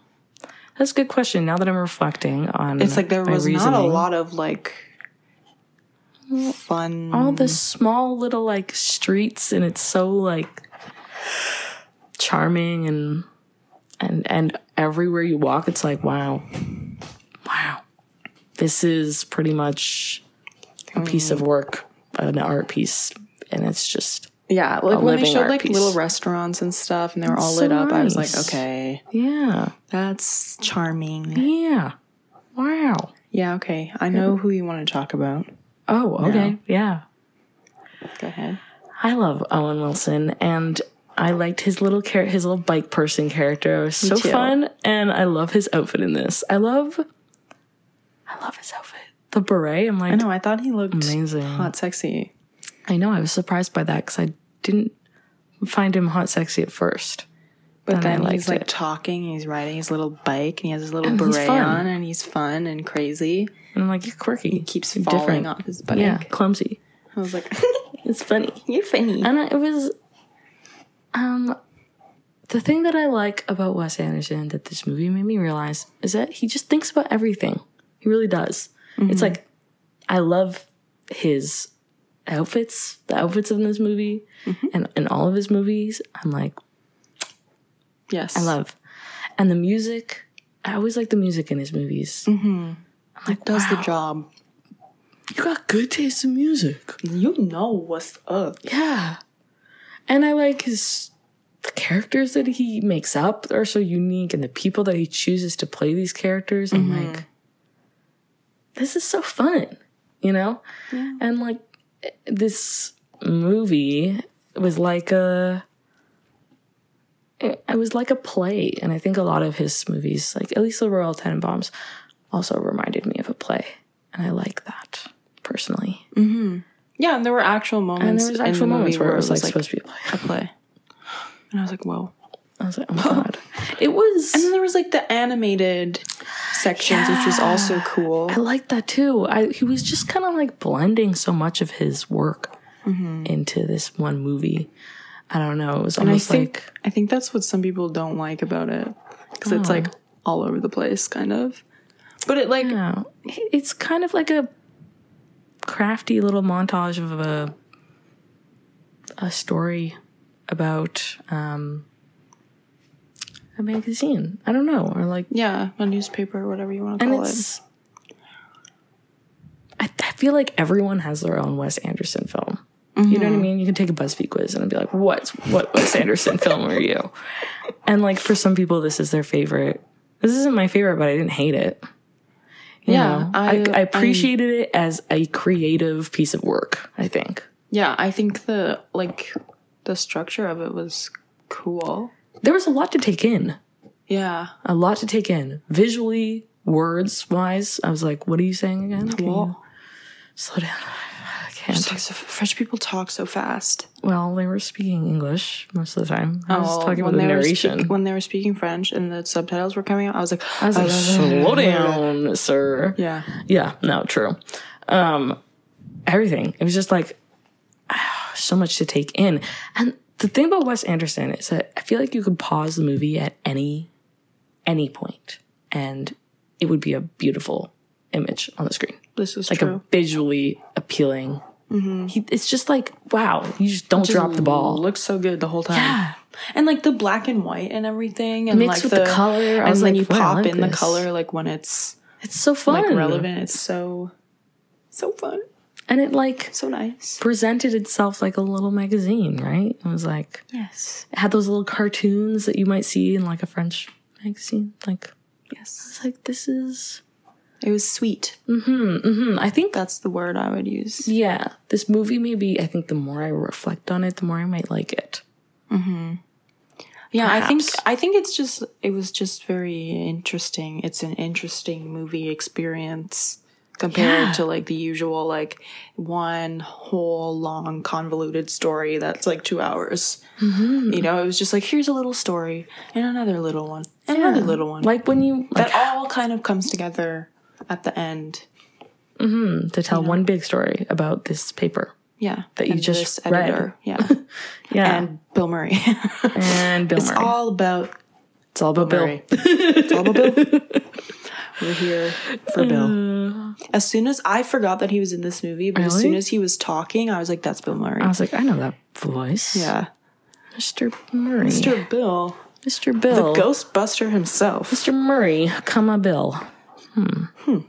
That's a good question. Now that I'm reflecting on It's like there was not a lot of like fun. all the small little like streets and it's so like charming and and and everywhere you walk it's like wow wow this is pretty much a piece Mm. of work an art piece and it's just yeah, like when they showed like piece. little restaurants and stuff, and they were all so lit up. I was like, okay, yeah that's charming. yeah wow Yeah, okay, I know who you want to talk about. oh okay yeah Go ahead. I love Owen Wilson, and I liked his little char- his little bike person character. It was so fun, and I love his outfit in this. I love, I love his outfit. The beret. I'm like, I know. I thought he looked Amazing. hot, sexy. I know. I was surprised by that because I didn't find him hot, sexy at first. But I then he's like it. talking. He's riding his little bike, and he has his little And beret on, and he's fun and crazy. And I'm like, you're quirky. He Keeps falling different. off his bike. Yeah, clumsy. I was like, It's funny. "You're funny." And I, it was, um, the thing that I like about Wes Anderson that this movie made me realize is that he just thinks about everything. He really does. It's mm-hmm. like, I love his outfits, the outfits in this movie, mm-hmm. and in all of his movies. I'm like, Yes, I love, and the music. I always like the music in his movies. Mm-hmm. I'm like, does the job. You got good taste in music. You know what's up. Yeah. And I like his the characters that he makes up are so unique and the people that he chooses to play these characters. I'm mm-hmm. like this is so fun, you know? And like this movie was like a it, was like a play and I think a lot of his movies like at least the Royal Tenenbaums also reminded me of a play and I like that personally. Mm-hmm. Yeah, and there were actual moments. And there was actual the moments where it was like supposed to be a play. a play, and I was like, "Whoa!" I was like, oh my god. It was. And then there was like the animated sections, which was also cool. I liked that too. I he was just kind of like blending so much of his work mm-hmm. into this one movie. I don't know. It was And I almost think like I think that's what some people don't like about it because it's like all over the place, kind of. But it like yeah, it's kind of like a crafty little montage of a a story about um a magazine. I don't know, or like yeah, a newspaper or whatever you want to call it. it's I, I feel like everyone has their own Wes Anderson film. You know what I mean? You can take a BuzzFeed quiz and be like, "What what Wes Anderson film are you?" And like for some people, this is their favorite. This isn't my favorite, but I didn't hate it. Yeah? I, I- I appreciated it as a creative piece of work. I think Yeah, I think the like the structure of it was cool. there was a lot to take in. Yeah. A lot to take in visually, words wise. I was like, "What are you saying again?" You slow down. Can't. like so, French people talk so fast. Well, they were speaking English most of the time. I was Oh, talking about the narration. speak- when they were speaking French and the subtitles were coming out, I was like, I was like, slow down, sir. Yeah. Yeah, no, true. Um, everything. It was just like so much to take in. And the thing about Wes Anderson is that I feel like you could pause the movie at any any point and it would be a beautiful image on the screen. This is Like true. a visually appealing. Mm-hmm. He, it's just like wow, you just don't drop the ball. It looks so good the whole time. Yeah. And like the black and white and everything, and Mixed like with the color, I and was then like, you pop like in the color like when it's It's so fun, like relevant. It's so so fun, and it like so nice. presented itself like a little magazine, right? It was like Yes, it had those little cartoons that you might see in like a French magazine. Like yes. it's like this is It was sweet. hmm, Hmm. I think That's the word I would use. yeah, this movie maybe I think the more I reflect on it, the more I might like it. Hmm. Yeah, I think I think it's just it was just very interesting. It's an interesting movie experience compared Yeah. to like the usual like one whole long convoluted story that's like 2 hours. Mm-hmm. You know, it was just like here's a little story and another little one and another little one. Like when you like that all kind of comes together at the end. Mm-hmm. to tell one big story about this paper. Yeah, That you just this read. Yeah, Yeah, and Bill Murray. and, Bill it's Murray. all about it's all about Bill. Murray. it's all about Bill. We're here for Bill. Uh. As soon as I forgot that he was in this movie, but as soon as he was talking, I was like, "That's Bill Murray." I was like, I know that voice. yeah, Mr. Murray. Mr. Bill, Mr. Bill. The Ghostbuster himself. Mr. Murray, comma Bill. Hmm. Yeah,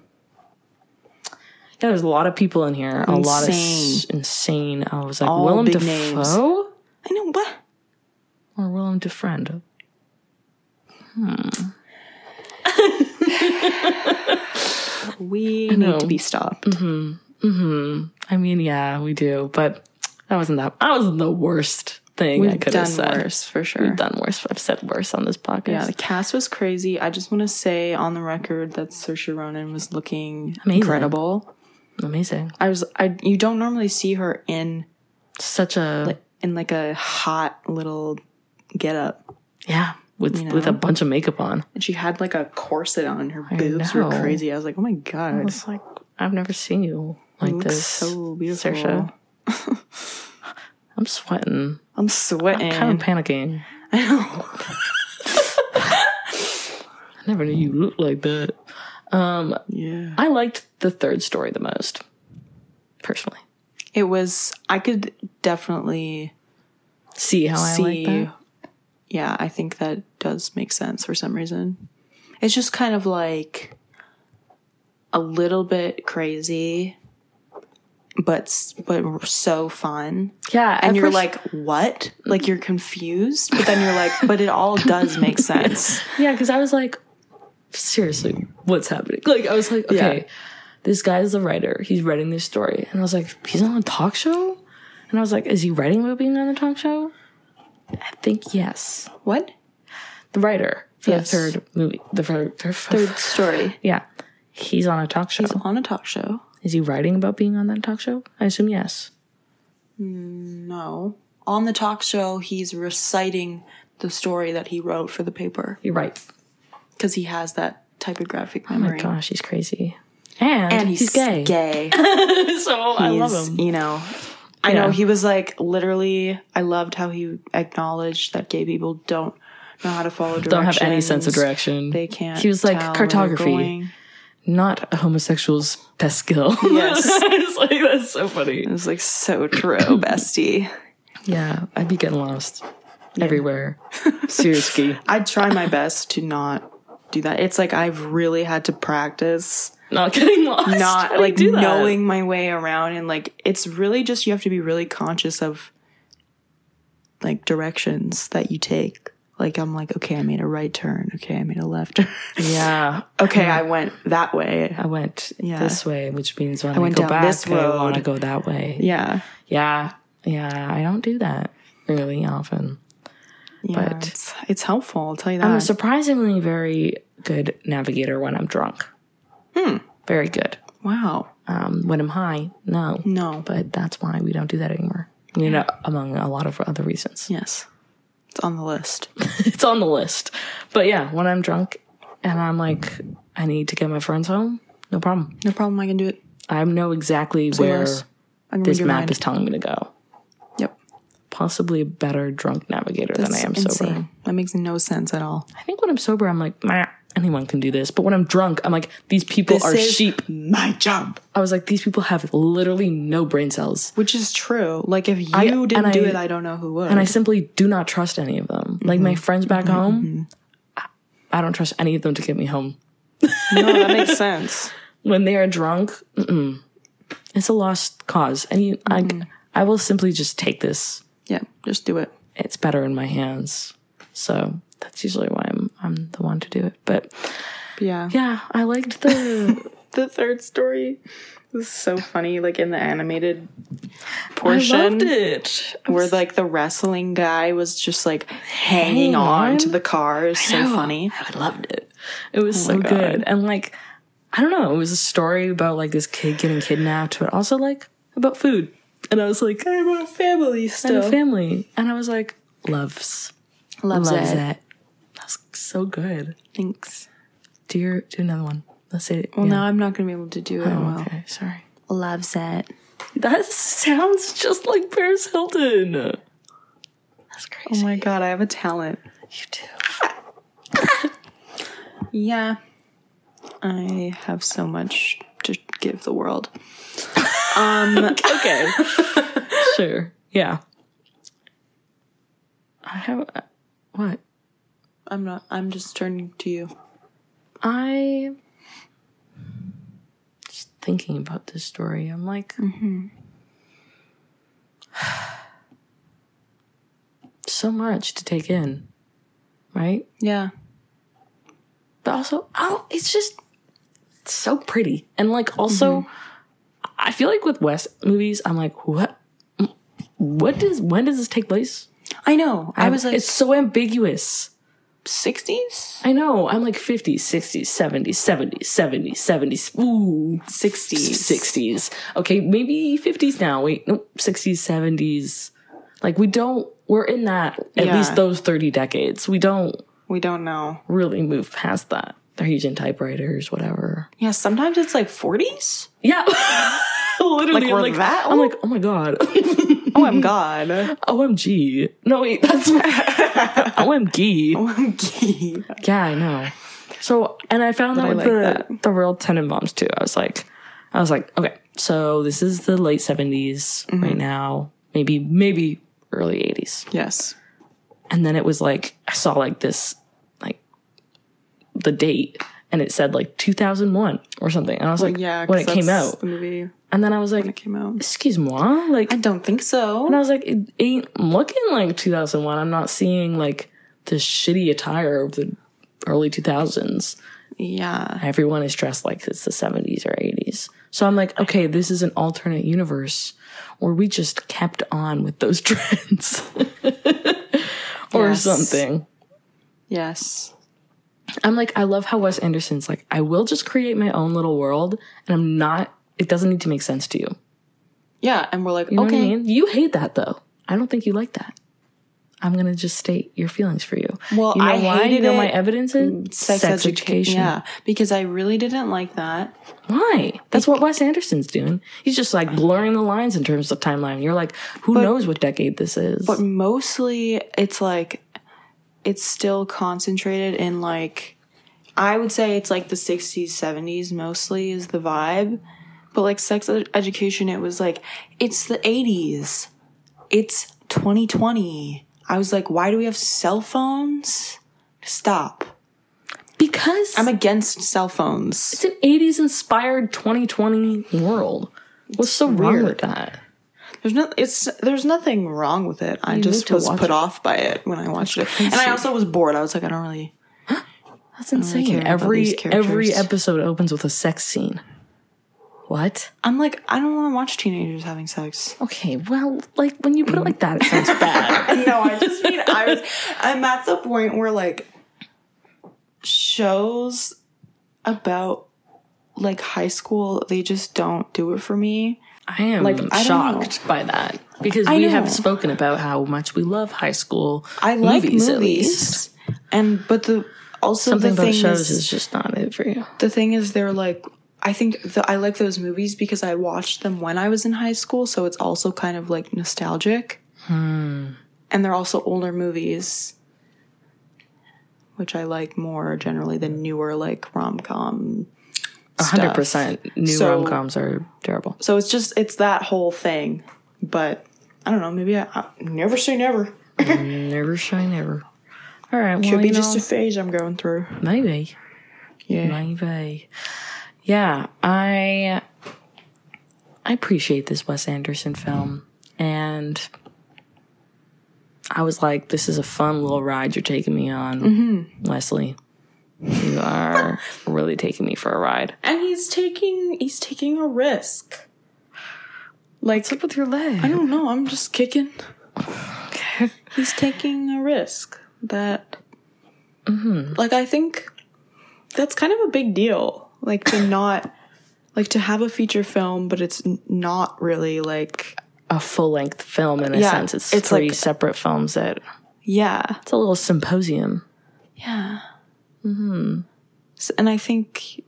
there's a lot of people in here. A lot of s- insane. I was like, All Willem Dafoe names. I know what. or Willem Defriend? Hmm. we need to be stopped. Hmm. I mean, yeah, we do, but that wasn't that. That wasn't the worst thing We've could have done said. worse for sure. We've done worse. I've said worse on this podcast. Yeah, the cast was crazy. I just want to say on the record that Saoirse Ronan was looking Amazing. incredible. Amazing. I was I you don't normally see her in Such a in like a hot little get up. yeah with with a bunch of makeup on. And she had like a corset on. Her boobs were crazy. I was like, oh my god, It's like I've never seen you like you this. so beautiful. Saoirse. I'm sweating. I'm sweating. kind of panicking. I know. I never knew you looked like that. Um, yeah, I liked the third story the most, personally. it was. I could definitely See how I like that? Yeah, I think that does make sense for some reason. It's just kind of like a little bit crazy, but but so fun. Yeah, and you're first- like, what? Like you're confused, but then you're like, but it all does make sense. yeah, because I was like, seriously, what's happening? Like, I was like, okay, Yeah. this guy is the writer. He's writing this story, and I was like, he's on a talk show, and I was like, is he writing about being on a talk show? I think yes. What? The writer for Yes. the third movie, the third, third, Third story. yeah, he's on a talk show. He's on a talk show. Is he writing about being on that talk show? I assume yes. No. On the talk show, he's reciting the story that he wrote for the paper You're right. because he has that typographic Oh my gosh, he's crazy. And, and he's, he's, gay. Gay. so I love him. You know, I know he was like literally. I loved how he acknowledged that gay people don't know how to follow directions. Don't have any sense of direction. They can't. He was like tell where they're cartography, going. Not a homosexual's best skill. Yes. it's like that's so funny. It was like so true, bestie. Yeah, I'd be getting lost everywhere. Seriously. I'd try my best to not do that. It's like I've really had to practice not getting lost. Not like knowing my way around and like it's really just you have to be really conscious of like directions that you take. Like I'm like, okay, I made a right turn. Okay, I made a left turn. Yeah. okay, I went that way. I went Yeah. this way, which means when I, went go down back, this I want to go that way. Yeah. Yeah. Yeah. I don't do that really often. Yeah. But- it's, it's helpful, I'll tell you that. I'm a surprisingly very good navigator when I'm drunk. Hmm. Very good. wow. Um, when I'm high, no. No. But that's why we don't do that anymore. You know, among a lot of other reasons. Yes. It's on the list. it's on the list. But yeah, when I'm drunk and I'm like, I need to get my friends home, no problem. No problem, I can do it. I know exactly where less. I can this your map mind. is telling me to go. Possibly a better drunk navigator than I am insane. sober. That makes no sense at all. I think when I'm sober, I'm like, Meh, anyone can do this. But when I'm drunk, I'm like, these people are is sheep. My job. I was like, these people have literally no brain cells. Which is true. Like if you I- didn't do I- it, I don't know who would. And I simply do not trust any of them. Like my mm-hmm. friends back mm-hmm. home, mm-hmm. I, I don't trust any of them to get me home. no, that makes sense. When they are drunk, mm-mm, it's a lost cause. And you, I, I will simply just take this. Yeah, just do it. It's better in my hands. So that's usually why I'm I'm the one to do it. But yeah. yeah, I liked the The third story was so funny, like in the animated portion. I loved it. Where like the wrestling guy was just like hanging on, on? to the car is so funny. I loved it. It was oh so good. And like, I don't know, it was a story about like this kid getting kidnapped, but also like about food. And I was like, I I'm a family still. have still. a family. And I was like, loves. Loves, loves. That was so good. Thanks. Do your do another one. Let's say it. Well, yeah. now I'm not gonna be able to do it Oh, well. okay, sorry. Loves it. That sounds just like Paris Hilton. That's oh crazy. Oh my god, I have a talent. you do. Yeah. I have so much to give the world. Um, Okay. sure. Yeah. I have uh, what? I'm not. I'm just turning to you. I just thinking about this story. I'm like, Mm-hmm. so much to take in, right? Yeah. But also, oh, it's just so pretty, and like also, I feel like with Wes movies, I'm like, what? What does when does this take place? I know. I was like it's so ambiguous. 60s, I know. I'm like 50s, 60s, 70s, 70s, 70s, 70s. Ooh, 60s, 60s. Okay, maybe 50s now. Wait, nope, 60s, 70s. Like we don't. We're in that at Yeah. least those 30 decades. We don't We don't know. really move past that. They're using typewriters, whatever. Yeah. Sometimes it's like 40s. Yeah, literally. Like, I'm we're like, that I'm like, oh my god, Oh, I'm God. OMG. No, wait, that's OMG. OMG. Yeah, I know. So, and I found that I with like the that. the real Tenenbaums too. I was like, I was like, okay, so this is the late 70s Mm-hmm. right now, maybe maybe early 80s, Yes. and then it was like I saw like this like the date, and it said like 2001 or something, and I was like, Yeah. when it came out, the movie and then I was when it like, came out. excuse moi, like I don't think so. and I was like, it ain't looking like 2001. I'm not seeing like the shitty attire of the early 2000s. Yeah. Everyone is dressed like it's the 70s or 80s. So I'm like, okay, this is an alternate universe where we just kept on with those trends or Yes. something. Yes. I'm like, I love how Wes Anderson's like, I will just create my own little world and I'm not, it doesn't need to make sense to you. Yeah. And we're like, You know okay. I mean? You hate that though. I don't think you like that. I'm gonna just state your feelings for you. Well, you know I why? hated you know my evidence mm, is Sex, education. Yeah. Because I really didn't like that. Why? That's what Wes Anderson's doing. He's just like blurring the lines in terms of timeline. You're like, who knows what decade this is? But mostly it's like it's still concentrated in like I would say it's like the 60s, 70s mostly is the vibe. But like sex ed- education it was like it's the 80s. It's 2020. I was like why do we have cell phones? Stop. Because I'm against cell phones. it's an 80s inspired 2020 world. What's so wrong with weird. that? There's no, it's there's nothing wrong with it. I need just was put it. off by it when I watched it, and I also was bored. I was like, I don't really. That's insane. about every every episode opens with a sex scene. What? I'm like, I don't want to watch teenagers having sex. Okay, well, like when you put it like that, it sounds bad. no, I just mean I was. I'm at the point where like shows about like high school, they just don't do it for me. I am Like, I shocked by that because I we know. have spoken about how much we love high school. I like movies, movies, at least. and but the also Something the about thing shows is, is just not it for you. the thing is they're like I think the, I like those movies because I watched them when I was in high school, so it's also kind of like nostalgic. Hmm. And they're also older movies, which I like more generally than newer like rom com. hundred percent new So- rom coms are terrible. So it's just it's that whole thing. But I don't know. Maybe I, I never say never. Mm, never say never. All right, well, Could be you just know, a phase I'm going through. maybe, Yeah. maybe. Yeah, I I appreciate this Wes Anderson film, and I was like, "This is a fun little ride you're taking me on, Mm-hmm. Wesley. You are really taking me for a ride." And he's taking he's taking a risk. Like What's up with your leg? I don't know. I'm just kicking. He's taking a risk that, like, I think that's kind of a big deal. Like to not, like to have a feature film, but it's not really like, a full length film in a Yeah, sense. It's, it's three like- separate films that yeah, it's a little symposium. yeah. Mm-hmm. And I think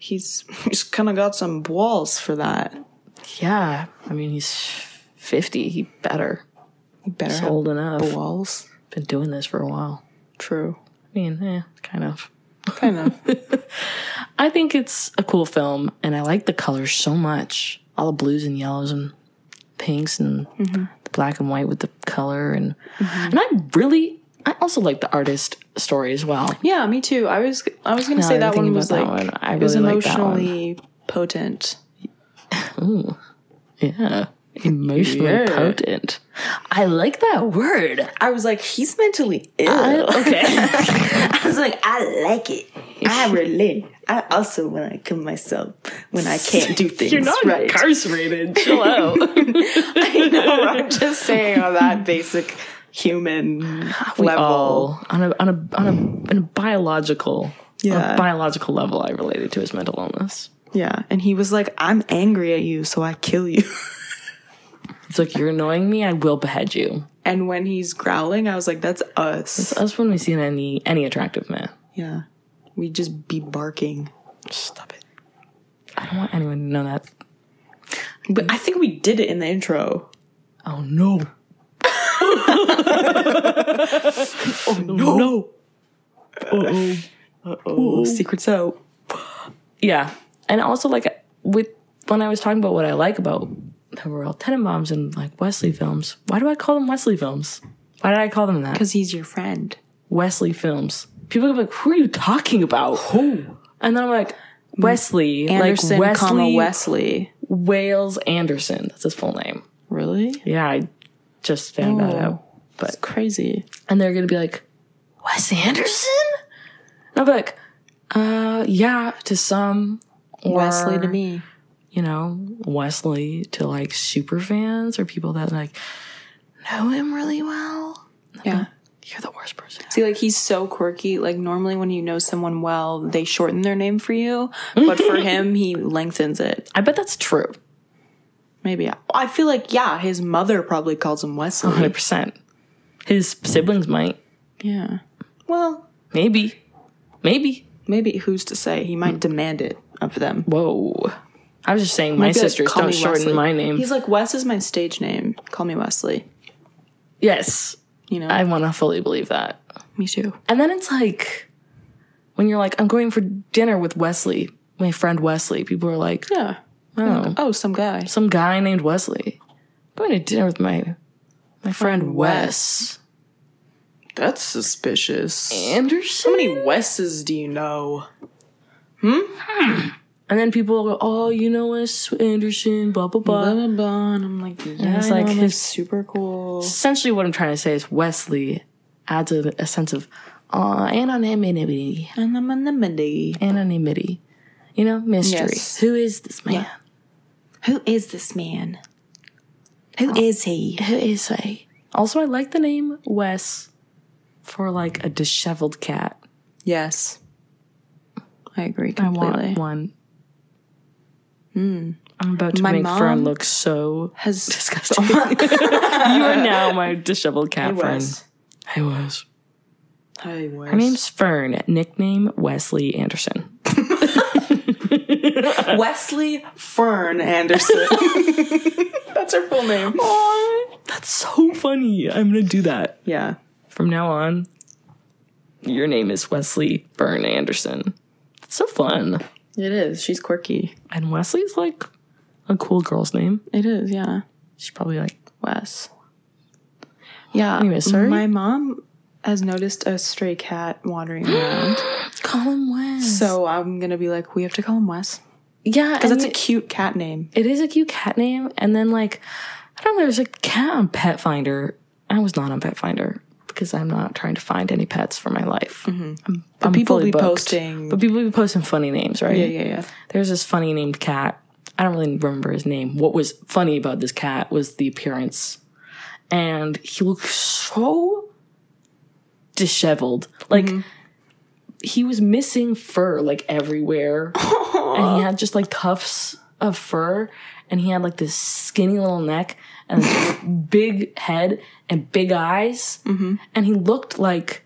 he's he's kind of got some balls for that. Yeah, I mean he's fifty. He better. He better He's old enough. balls. Been doing this for a while. True. I mean, eh, kind of. Kind of. I think it's a cool film, and I like the colors so much. All the blues and yellows and pinks and Mm-hmm. the black and white with the color, and and I really, I also like the artist story as well. Yeah, me too. I was I was gonna Now say that one was like one, I it was really like one. emotionally potent. Yeah, emotionally Yeah. potent. I like that word. I was like, he's mentally ill. okay. I was like, I like it. I relate. I also when I kill myself when I can't do things You're not right. incarcerated. Chill out. I know. I'm just saying on that basic human we level. all on a on a on a, on a biological Yeah. a biological level I related to his mental illness. Yeah, and he was like, "I'm angry at you, so I kill you." It's like you're annoying me, I will behead you. And when he's growling, I was like, "That's us." It's us when we see any any attractive man. yeah, we just be barking. Stop it. I don't want anyone to know that. But I think we did it in the intro. Oh no. Oh no! Uh oh! Oh, secrets out. Yeah. And also like with when I was talking about what I like about the Royal Tenenbaums and like Wesley films, why do I call them Wesley films? Why did I call them that? Because he's your friend. Wesley films. People are like, who are you talking about? Who? And then I'm like, Wesley, Anderson, like comma Wesley Wesley. Wales Anderson. That's his full name. Really? Yeah, I just found that out. That's crazy. And they're gonna be like, Wes Anderson? And I'll be like, uh, yeah, to some. Or, Wesley to me. You know, Wesley to like super fans or people that like know him really well. Yeah. You're the worst person. See, like he's so quirky. Like normally, when you know someone well, they shorten their name for you, but for him, he lengthens it. I bet that's true. Maybe I feel like yeah, his mother probably calls him Wesley. 100%. His siblings might. Yeah. Well, Maybe. Maybe. maybe who's to say? He might hmm. demand it of them. Whoa. I was just saying my like, sisters "Call don't me shorten Wesley." my name. He's like Wes is my stage name. Call me Wesley. yes. You know. I want to fully believe that. me too. And then it's like when you're like, I'm going for dinner with Wesley, my friend Wesley. People are like, Yeah. oh, Oh, some guy. some guy named Wesley. I'm going to dinner with my my friend Wes. That's suspicious. Anderson. How many Wes's do you know? Hmm? Hmm. And then people go, "Oh, you know Wes Anderson, blah blah blah." Blah, blah, blah. And I'm like, yeah, it's like know, his- super cool. Essentially, what I'm trying to say is Wesley adds a, a sense of uh, anonymity, Anonymity. anonymity. You know, mystery. Yes. Who is this man? Who is this man? Who is he? Who is he? Also, I like the name Wes for like a disheveled cat. Yes. I agree I want completely. One. I'm about to My make Fern look so Has disgusting. you are now my disheveled cat Hey, friend. Hey, Wes. Hi, Wes. Her name's Fern, nickname Wesley Anderson. Wesley Fern Anderson. That's her full name. That's so funny. I'm gonna do that. Yeah. From now on, your name is Wesley Fern Anderson. It's so fun. It is. She's quirky. And Wesley's like a cool girl's name. It is, yeah. She's probably like, Wes. Yeah. Anyway, sorry? My mom has noticed a stray cat wandering around. call him Wes. so I'm going to be like, we have to call him Wes. yeah, Because that's a cute cat name. it is a cute cat name. And then like, I don't know, there's a cat on Pet Finder. I was not on Pet Finder because I'm not trying to find any pets for my life. Mm-hmm. I'm, I'm people be booked. posting- But people be posting funny names, right? Yeah, yeah, yeah. There's this funny named cat. I don't really remember his name. What was funny about this cat was the appearance. And he looked so disheveled. Like mm-hmm. he was missing fur like everywhere. and he had just like tufts of fur and he had like this skinny little neck and this big head and big eyes. And he looked like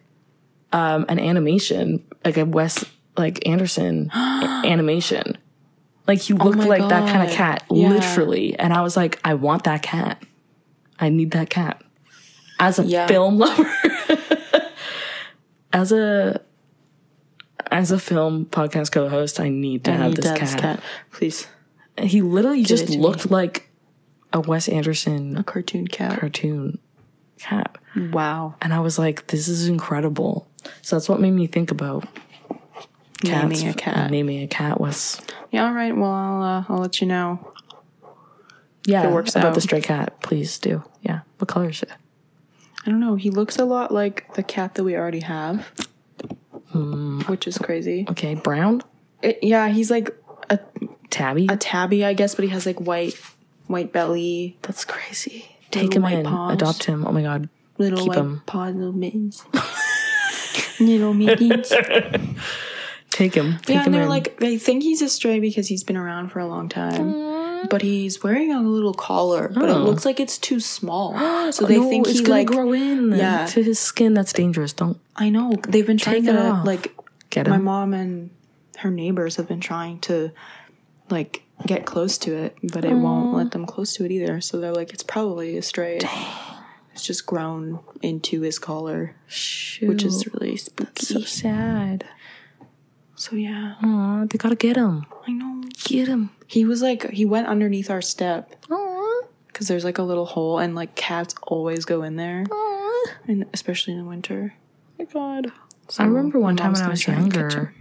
um, an animation, like a Wes like Anderson animation. Like he looked my like that kind of cat, Yeah. literally. And I was like, I want that cat. I need that cat. As a Yeah. film lover. as a as a film podcast co-host, I need to I have need this to cat. this cat. Please. He literally just looked like a Wes Anderson A cartoon cat. cartoon cat. Wow. And I was like, this is incredible. So that's what made me think about cats. Naming a cat. Naming a cat was Yeah, all right. Well, I'll, uh, I'll let you know. yeah. it works about out. the stray cat, please do. Yeah. What color is it? I don't know. He looks a lot like the cat that we already have, which is crazy. Okay, brown, It, yeah, he's like a, tabby. a tabby, I guess, but he has like white white belly, that's crazy. Take Little him in. paws. Adopt him. Oh my god. little Keep white him. paws, little mittens, little mittens. Take him. Take yeah, him and they're in. like they think he's a stray because he's been around for a long time. But he's wearing a little collar, but it Oh. looks like it's too small. Oh, so they no, think he's gonna like grow in Yeah. to his skin. That's dangerous. Don't I know they've been trying to like get my mom and her neighbors have been trying to like get close to it, but it won't mm. let them close to it either. So they're like, it's probably a stray. It's just grown into his collar, Shoot. which is really spooky. so sad. So yeah, Aw, they gotta get him. I know. Get him. He was like, he went underneath our step because there's like a little hole, and like cats always go in there, Aw. and especially in the winter. my god. So I remember one time when I was younger.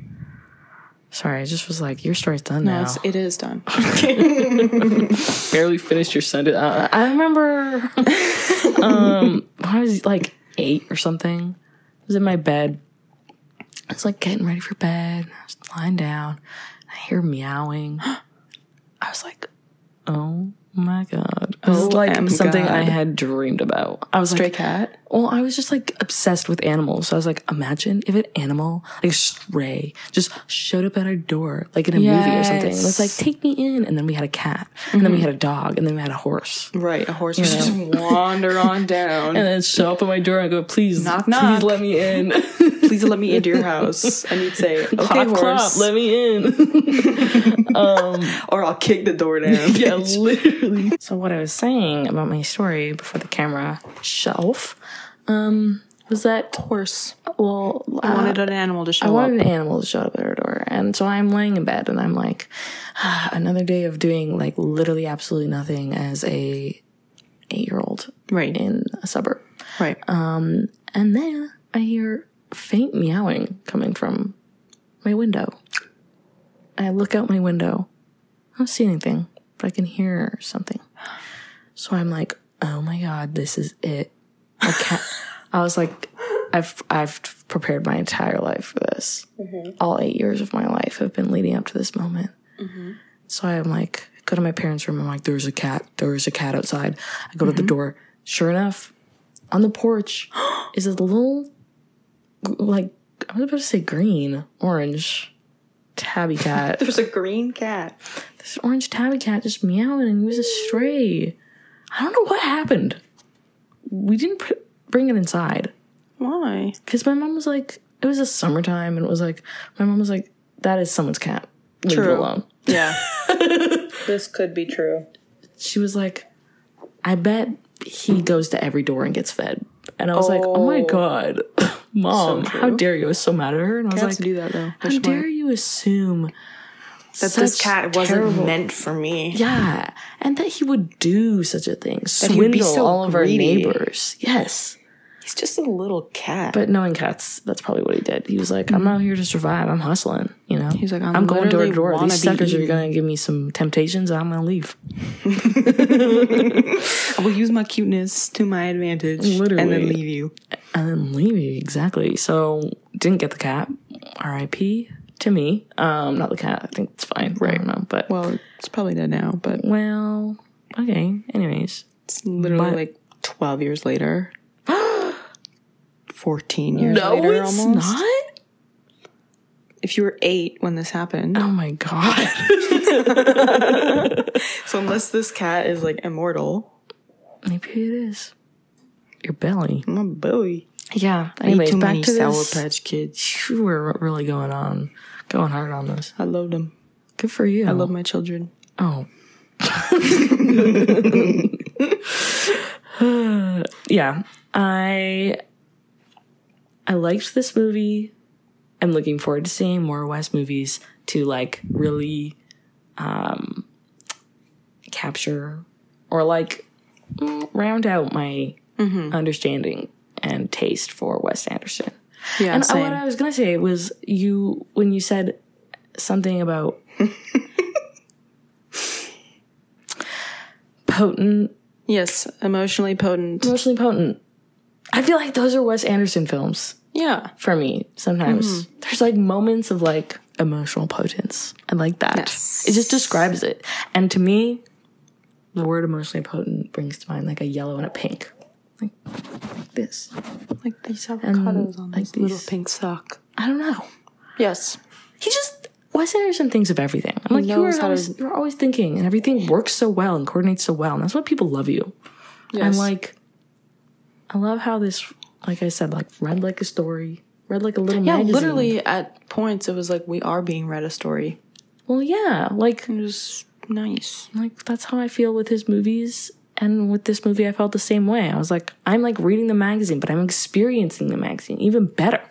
Him. Sorry, I just was like, your story's done No, now. it's, it is done. barely finished your sentence. Uh, I remember um, when I was like eight or something. I was in my bed. I was like getting ready for bed. I was lying down. I hear meowing. I was like, oh my god. This is Oh, like em something I had dreamed about. I was a Stray like, cat. well, I was just like obsessed with animals. So I was like, imagine if an animal, like a stray, just showed up at our door, like in a movie or something. And was like, take me in. And then we had a cat. And then we had a dog. And then we had a horse. Right, a horse would just wander on down. And then show up at my door and go, please, Knock, please knock. let me in. Please let me into your house. And you'd say, okay, Clop, horse. clop, let me in. um, or I'll kick the door down. yeah, literally. So what I was saying about my story before the camera shelf, um, was that, horse. well, I wanted an animal to show I wanted up. an animal to show up at our door. And so I'm laying in bed and I'm like, ah, another day of doing like literally absolutely nothing as a eight year old Right, in a suburb. right. Um, And then I hear faint meowing coming from my window. I look out my window. I don't see anything, but I can hear something. So I'm like, oh my god, this is it. I can't. I was like, I've I've prepared my entire life for this. Mm-hmm. All eight years of my life have been leading up to this moment. Mm-hmm. So I'm like, go to my parents' room. I'm like, there's a cat. There's a cat outside. I go to the mm-hmm. door. Sure enough, on the porch is a little, like, I was about to say green, orange tabby cat. There's a green cat. This orange tabby cat just meowing and he was a stray. I don't know what happened. We didn't pr- bring it inside Why? because my mom was like, it was a summertime and it was like, my mom was like, that is someone's cat. Leave it alone. Yeah. this could be true. She was like, I bet he goes to every door and gets fed. And I was like, oh my Oh. God, mom, So how dare you? I was so mad at her. And I was Cats like, do that though. how They're dare you assume that this cat wasn't terrible- meant for me? Yeah, and that he would do such a thing, he would be swindle so all of our neighbors. Yes, He's just a little cat. but knowing cats, that's probably what he did. He was like, "I'm mm-hmm. not here to survive. I'm hustling." You know, He's like, "I'm going door to literally door. These suckers are gonna give me some temptations. I'm gonna leave." I will use my cuteness to my advantage and then leave you. and then leave you exactly. So didn't get the cat. R.I.P. to me. Um, not the cat. I think it's fine. Right. I don't know, but Well, it's probably dead now, but well, okay. Anyways, it's literally But- like 12 years later. 14 years no, later it's almost. not. If you were eight when this happened. Oh my god. So unless this cat is like immortal, Maybe it is. Your belly. my boy. Yeah. Anyways, back many to Sour this. Patch Kids. Phew, We're really going on, going hard on this. I love them. Good for you. I love my children. Oh. yeah, I I liked this movie. I'm looking forward to seeing more Wes movies to like really um capture or like mm, round out my understanding and taste for Wes Anderson. Yeah, And uh, same. what I was gonna say was you when you said something about potent, yes, emotionally potent. emotionally potent. I feel like those are Wes Anderson films Yeah. for me. Sometimes Mm-hmm. there's like moments of like emotional potence. I like that. Yes. It just describes it. And to me, the word emotionally potent brings to mind like a yellow and a pink, like, like this. Like these avocados on like this little pink sock. I don't know. Yes. he just Wes Anderson thinks of everything. I'm like, you are how to- always, you're always thinking, and everything works so well and coordinates so well, and that's what people love you. Yes. And like, I love how this, like I said, like read like a story, read like a little yeah, magazine. literally at points it was like we are being read a story. Well, yeah, like It was nice. like that's how I feel with his movies. And with this movie, I felt the same way. I was like, I'm like reading the magazine, but I'm experiencing the magazine even better.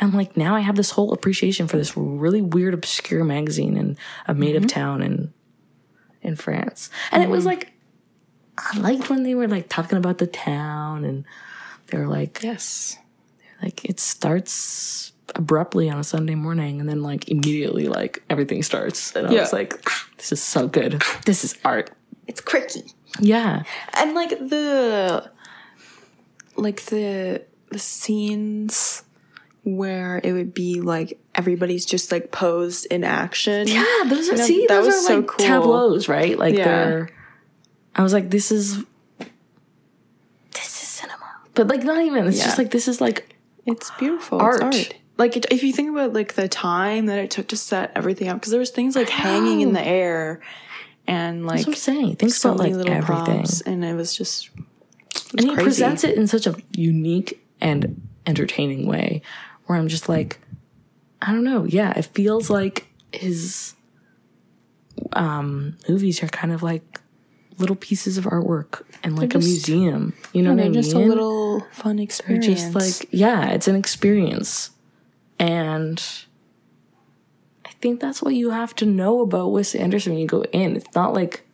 And like now I have this whole appreciation for this really weird, obscure magazine in a made Mm-hmm. town in in France. And it was like I liked when they were like talking about the town and they were like Yes. like it starts abruptly on a Sunday morning and then like immediately like everything starts. And I Yeah. was like, "Ah, this is so good. This is art. It's quirky. Yeah. And like the like the the scenes where it would be like everybody's just like posed in action. Yeah, those are know, see, that those was are so like cool. tableaus, right? Like Yeah. they're I was like, this is this is cinema. But like not even. It's Yeah. just like this is like It's beautiful. Art. It's art. Like it, if you think about like the time that it took to set everything up, because there was things like hanging in oh. the air, and like that's what I'm saying. Think so about many like little everything. props, and it was just it was and he crazy. presents it in such a unique and entertaining way where I'm just like, I don't know. Yeah, it feels like his um, movies are kind of like little pieces of artwork and like a museum. You know And what I mean? just a little fun They're experience. just like yeah, it's an experience, and think that's what you have to know about Wes Anderson when you go in. It's not like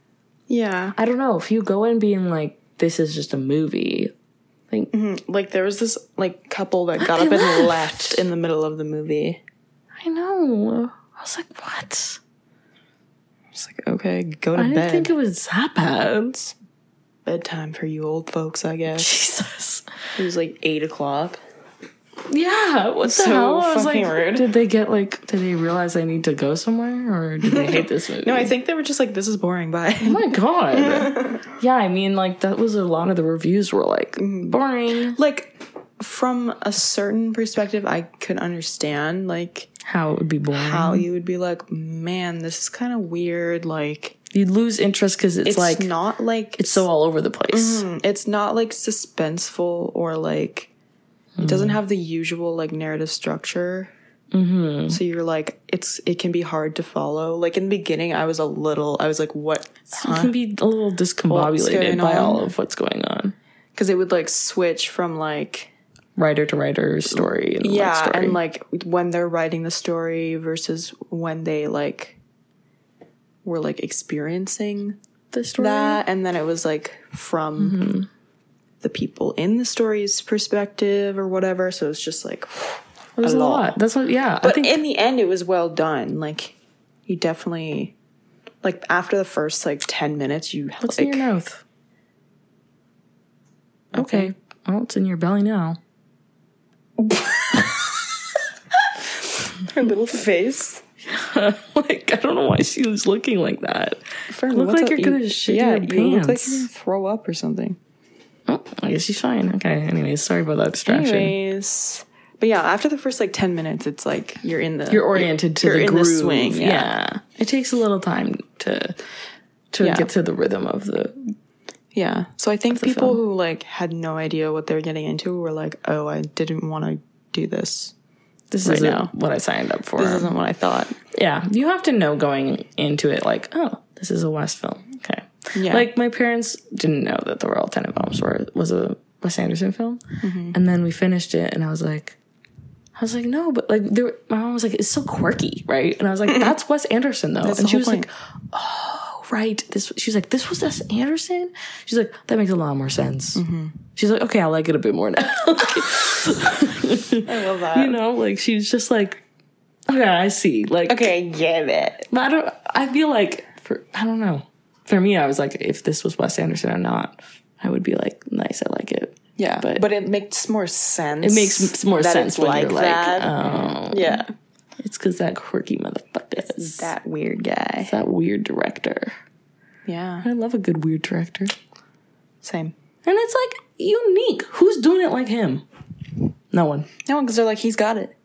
yeah, I don't know if you go in being like this is just a movie. Like mm-hmm. Like there was this like couple that got up and left. left in the middle of the movie. I know. I was like, what? I was like okay, go to bed. I didn't think it was that bad. Bedtime for you old folks, I guess. Jesus. It was like eight o'clock. Yeah, what the So hell? I was like, rude. did they get like, did they realize I need to go somewhere or did they hate this movie? No, I think they were just like, "This is boring." Bye. Oh my god. yeah, I mean, like, that was a lot of the reviews were like, boring. like from a certain perspective, I could understand like How it would be boring. how you would be like, "Man, this is kind of weird." Like You'd lose interest because it's, it's like, not like it's so all over the place. Mm, it's not like suspenseful or like it doesn't have the usual like narrative structure mm-hmm. so you're like it's it can be hard to follow like in the beginning i was a little i was like what You can be a little discombobulated by on? all of what's going on. because it would like switch from like Writer to writer story and yeah like, story. and like when they're writing the story versus when they like were like experiencing the story. that and then it was like from the people in the story's perspective or whatever so it's just like There's a a lot. lot. That's what, yeah. I but think in the end it was well done like you definitely like after the first like 10 minutes you what's like in your mouth? Okay. Well, it's in your belly now. her little face like, I don't know why she was looking like that. Fern, Look like you're gonna shit yeah your you look like you're gonna throw up or something Oh, I guess she's fine. Okay. Anyways, sorry about that distraction. anyways but yeah after the first like 10 minutes it's like you're in the You're oriented to you're the in groove. the swing yeah. yeah It takes a little time to to Yeah. get to the rhythm of the Yeah. So I think people film. who like had no idea what they're getting into were like, "Oh, I didn't want to do this. this Right isn't now. what I signed up for. This isn't what I thought." yeah. You have to know going into it like, oh, this is a Wes film. Yeah. Like my parents didn't know that the Royal Tenenbaums were was a Wes Anderson film, Mm-hmm. and then we finished it, and I was like, I was like, no, but like, there, my mom was like, it's so quirky, right? And I was like, that's Wes Anderson though, That's and she was point. like, oh, right. This, she was like, this was Wes Anderson. She's like, that makes a lot more sense. Mm-hmm. She's like, okay, I like it a bit more now. I love that. you know, like she's just like, okay, I see. Like, okay, get it. but I don't. I feel like for I don't know. For me, I was like, if this was Wes Anderson or not, I would be like, nice, I like it. Yeah, But- but, it makes more sense. It makes more that sense it's when like you're like, that. oh, yeah, it's because that quirky motherfucker is that, that weird guy. that weird director. Yeah, I love a good weird director, Same, and it's like unique. Who's doing it like him? No one. No, one, because they're like, he's got it.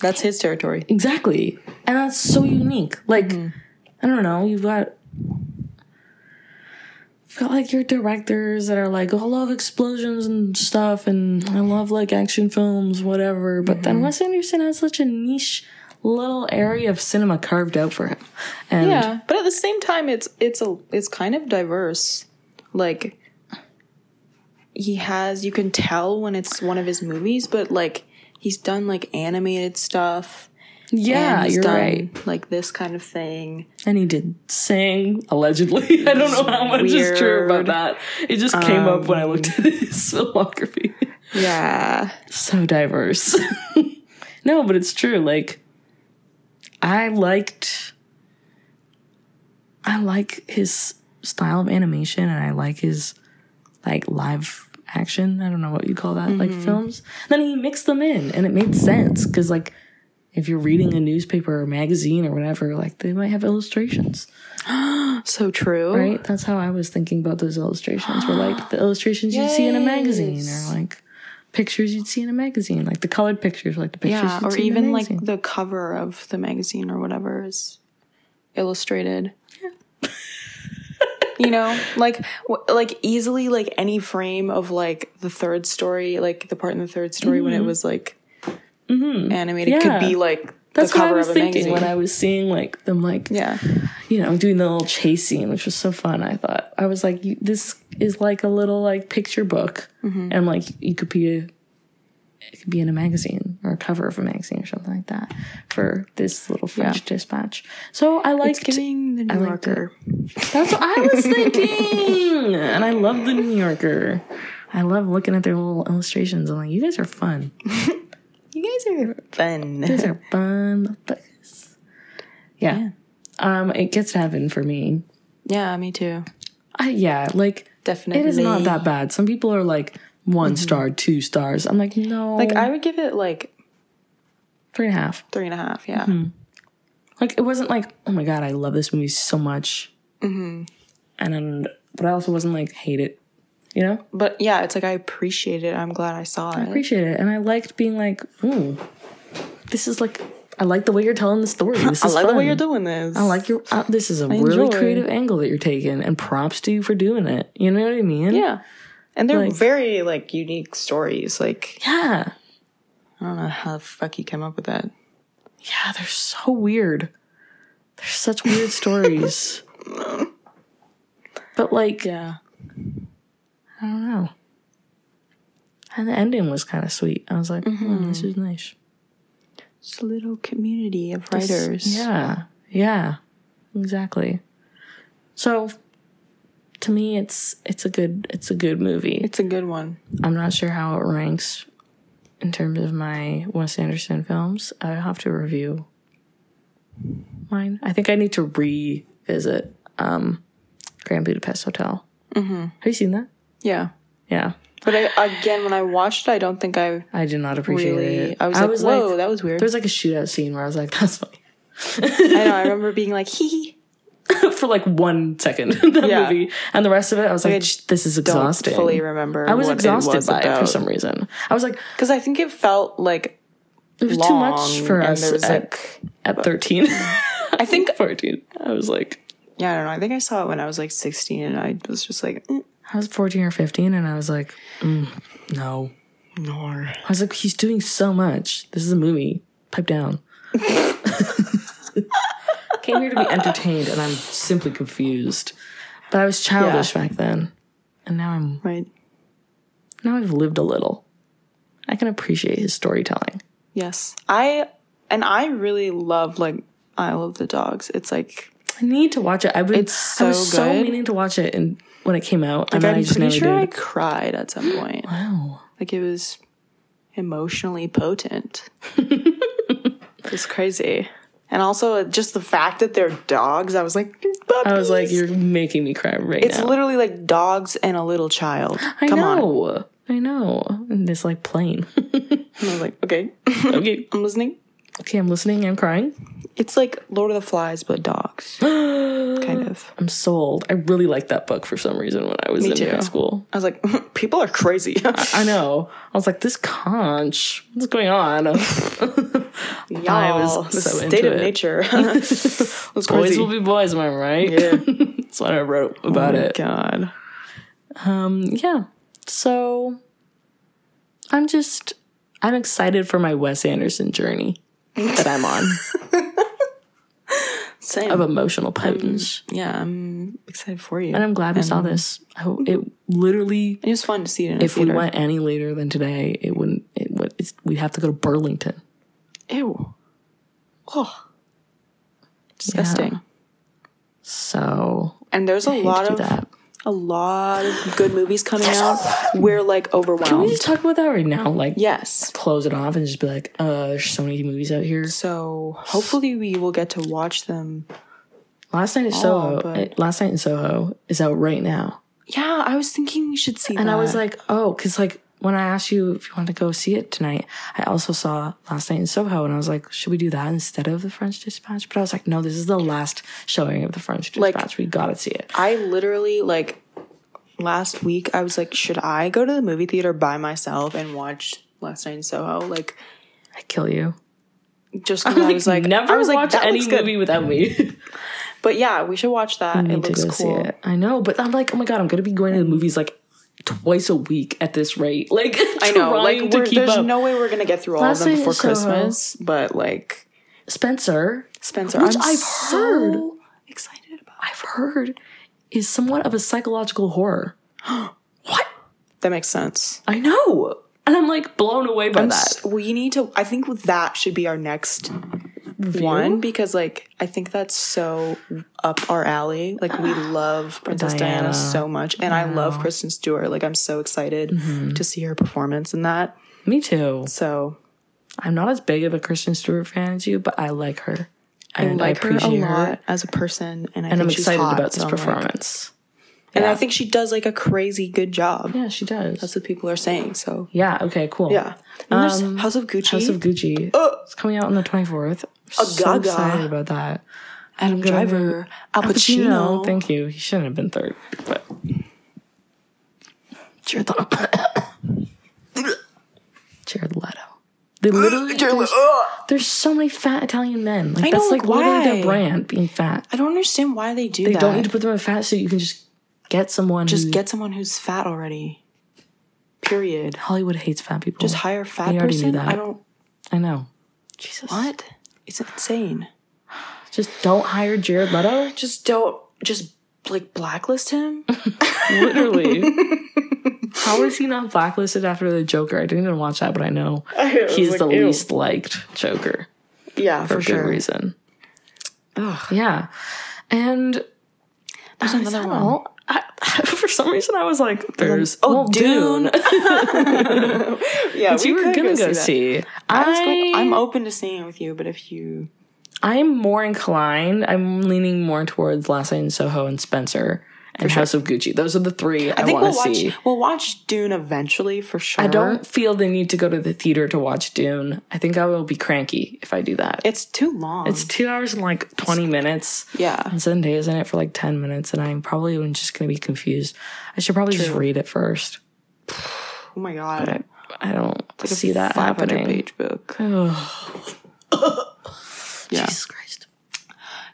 That's his territory. Exactly. And that's so unique. Like, Mm-hmm. I don't know, you've got you've got like your directors that are like, oh, I love explosions and stuff and I love like action films, whatever. But Mm-hmm. then Wes Anderson has such a niche little area of cinema carved out for him. And Yeah, but at the same time, it's it's a it's kind of diverse. Like he has, you can tell when it's one of his movies, but like he's done like animated stuff. Yeah, you're right. Like this kind of thing. And he did sing, allegedly. I don't know how much is true about that. It just came up when I looked um, at his filmography. Yeah, so diverse. no, but it's true. Like, I liked, I like his style of animation, and I like his like live action. I don't know what you call that, like mm-hmm. films. Then he mixed them in, and it made sense because like. If you're reading mm-hmm. a newspaper or magazine or whatever, like they might have illustrations, so true. right? That's how I was thinking about those illustrations. Were like the illustrations you'd see in a magazine, or like pictures you'd see in a magazine, like the colored pictures, like the pictures Yeah, you'd or see in a even like the cover of the magazine or whatever is illustrated. you know, like w- like easily like any frame of like the third story, like the part in the third story when it mm-hmm. was like animated Mm-hmm. Yeah. could be like That's the what I cover was of a thinking magazine. when I was seeing like them, like yeah, you know, doing the little chase scene, which was so fun. I thought I was like, this is like a little like picture book, Mm-hmm. and like you could be a, it could be in a magazine or a cover of a magazine or something like that for this little French Yeah. dispatch. So I it's liked. giving the New. Yorker. That's what I was thinking, and I love the New Yorker. I love looking at their little illustrations. I'm like, you guys are fun. You guys are fun. You guys are fun. Fuckers. Yeah. Um, it gets to heaven for me. Yeah, me too. I, yeah, like Definitely. it is not that bad. Some people are like one star, two stars. I'm like, no, Like I would give it like three and a half. three and a half. Yeah. Like it wasn't like, oh my god, I love this movie so much. Mm-hmm. And but I also wasn't like hate it. You know, But yeah, it's like I appreciate it. I'm glad I saw I it. I appreciate it, and I liked being like, ooh, this is like, I like the way you're telling the story. This I is like the way you're doing this. I like your. Uh, this is a really enjoy. creative angle that you're taking, and props to you for doing it. You know what I mean? Yeah. And they're Like- very like unique stories. Like Yeah. I don't know how the fuck you came up with that. Yeah, they're so weird. They're such weird stories. But like, Yeah. I don't know. And the ending was kind of sweet. I was like, hmm, this is nice. Just a little community of writers. Yeah, yeah, exactly. So, to me, it's it's a good it's a good movie. It's a good one. I'm not sure how it ranks in terms of my Wes Anderson films. I have to review mine. I think I need to revisit um, Grand Budapest Hotel. Mm-hmm. Have you seen that? Yeah. Yeah, But I, again, when I watched it, I don't think I I did not appreciate really. it. I was like, whoa, that was weird. There's like a shootout scene where I was like, that's funny. I know. I remember being like, hee hee. for like one second in that Yeah. movie, and the rest of it, I was like, I "This is Don't exhausting." fully remember. I was exhausted was by it for some reason. I was like, because I think it felt like "It was too much for us there was at, like at 13." I think 14. I was like, yeah, I don't know. I think I saw it when I was like 16, and I was just like, mm, I was 14 or 15, and I was like, mm, "No." nor. I was like, "He's doing so much. This is a movie. Pipe down." Came here to be entertained, and I'm simply confused. But I was childish back then, and now I'm Right. now I've lived a little. I can appreciate his storytelling. Yes. I and I really love like Isle of the Dogs. It's like I need to watch it. I've been It's I was so so meaning to watch it and when it came out. and I'm I just pretty sure I cried at some point. wow. Like it was emotionally potent. it's crazy. And also just the fact that they're dogs, I was like, I was like, you're making me cry right It's now. literally like dogs and a little child. I Come on. know. I know. And this like plane. And I was like, okay, okay. I'm listening. Okay, I'm listening. I'm crying. It's like Lord of the Flies, but dogs. kind of. I'm sold. I really liked that book for some reason when I was Me in too. high school. I was like, people are crazy. I know. I was like, this conch. What's going on? Y'all, I was the so state of it. nature. boys crazy. will be boys, am I right? Yeah. That's what I wrote about oh it. God. Um, yeah. So I'm just I'm excited for my Wes Anderson journey that I'm on Same. of emotional potence. Mm, yeah, I'm excited for you. and I'm glad we saw this. I, hope- it literally, It was fun to see it in if a we went any later than today, it wouldn't. It would. It's, we'd have to go to Burlington. Ew. Oh. Disgusting. So And there's a I lot of that. A lot of good movies coming out. We're like overwhelmed. Can we just talk about that right now? Like, yes. close it off and just be like, uh, there's so many movies out here. So hopefully we will get to watch them. Last night in Soho, but- last night in Soho is out right now. Yeah, I was thinking we should see And that. I was like, oh, because like when I asked you if you wanted to go see it tonight, I also saw last night in Soho, and I was like, should we do that instead of the French Dispatch? But I was like, no, this is the last showing of the French Like- Dispatch. we gotta see it. I literally like last week I was like, should I go to the movie theater by myself and watch Last Night in Soho? Like I kill you. just because I was like, never I was like, watch that any movie without me. But yeah, we should watch that. It looks cool. it. I know, but I'm like, oh my god, I'm gonna be going to the movies like twice a week at this rate. Like, I know, like to we're, keep there's up. no way we're gonna get through all Last of them before Soho. Christmas. But like Spencer, Spencer, Which I'm I've so heard. excited about. I've heard, is somewhat of a psychological horror. what? That makes sense. I know. And I'm like blown away by I'm that. s- we need to. I think that should be our next One because like I think that's so up our alley. Like we love Princess Diana, Diana. so much, and I love Kristen Stewart. Like I'm so excited Mm-hmm. to see her performance in that. Me too. So I'm not as big of a Kristen Stewart fan as you, but I like her. I like her a appreciate lot as a person, and I And I'm excited hot, about this so I'm like- and I think she does like a crazy good job. yeah, she does. That's what people are saying. So yeah, okay, cool. yeah, and there's House of Gucci. Um, House of Gucci. it's coming out on the 24th. A so Gaga. excited about that. Adam Driver, Al Pacino. Thank you. He shouldn't have been third, but Jared Leto. Jared Leto. They literally there's, there's so many fat Italian men. Like I know, that's like why? their brand being fat. I don't understand why they do They that. don't need to put them in a fat suit. You can just get someone just get someone who's fat already. Period. Hollywood hates fat people. Just hire a fat They already knew person. that. I don't. I know. Jesus. What? It's insane. Just don't hire Jared Leto. Just don't. Just like blacklist him. Literally. How is he not blacklisted after the Joker? I didn't even watch that, but I know he's the least liked Joker yeah, for for good sure. reason. Ugh. Yeah. And There's another one. all? I, for some reason, I was like, "There's Oh, well, Dune. yeah, Which you were gonna go that. see. I was I, going, I'm open to seeing it with you, but if you I'm more inclined. I'm leaning more towards Last Night in Soho and Spencer and House of Gucci. Those are the three I, I think want we'll to watch see. we'll watch Dune eventually for sure. I don't feel the need to go to the theater to watch Dune. I think I will be cranky if I do that. It's too long. It's two hours and like 20 minutes. yeah. And Zendaya's in it for like 10 minutes, and I'm probably just going to be confused. I should probably just read it first. Oh my god. I, I don't see that 500 happening. page book. yeah. Jesus Christ.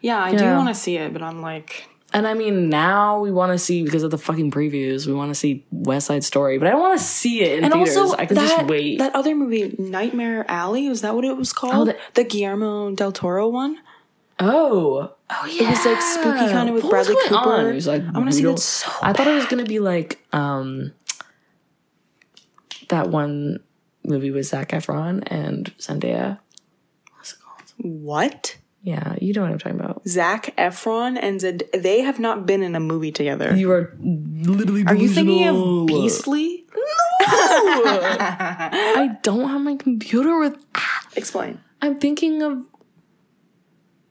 Yeah, I do want to see it, but I'm like, And I mean, now we want to see, because of the fucking previews, we want to see West Side Story, but I don't want to see it in and theaters. also I can that, just wait. That other movie, Nightmare Alley, was that what it was called? Oh, the- the Guillermo del Toro one. oh. Oh, yeah. It was like spooky kind of with What Bradley going on? Cooper. It was like, I want to see that so. I thought it was going to be like um that one movie with Zac Efron and Zendaya. What's it called? What? Yeah, you know what I'm talking about. Zac Efron and Zed, they have not been in a movie together. You are literally. Are you thinking of Beastly? No, I don't have my computer with. Explain. I'm thinking of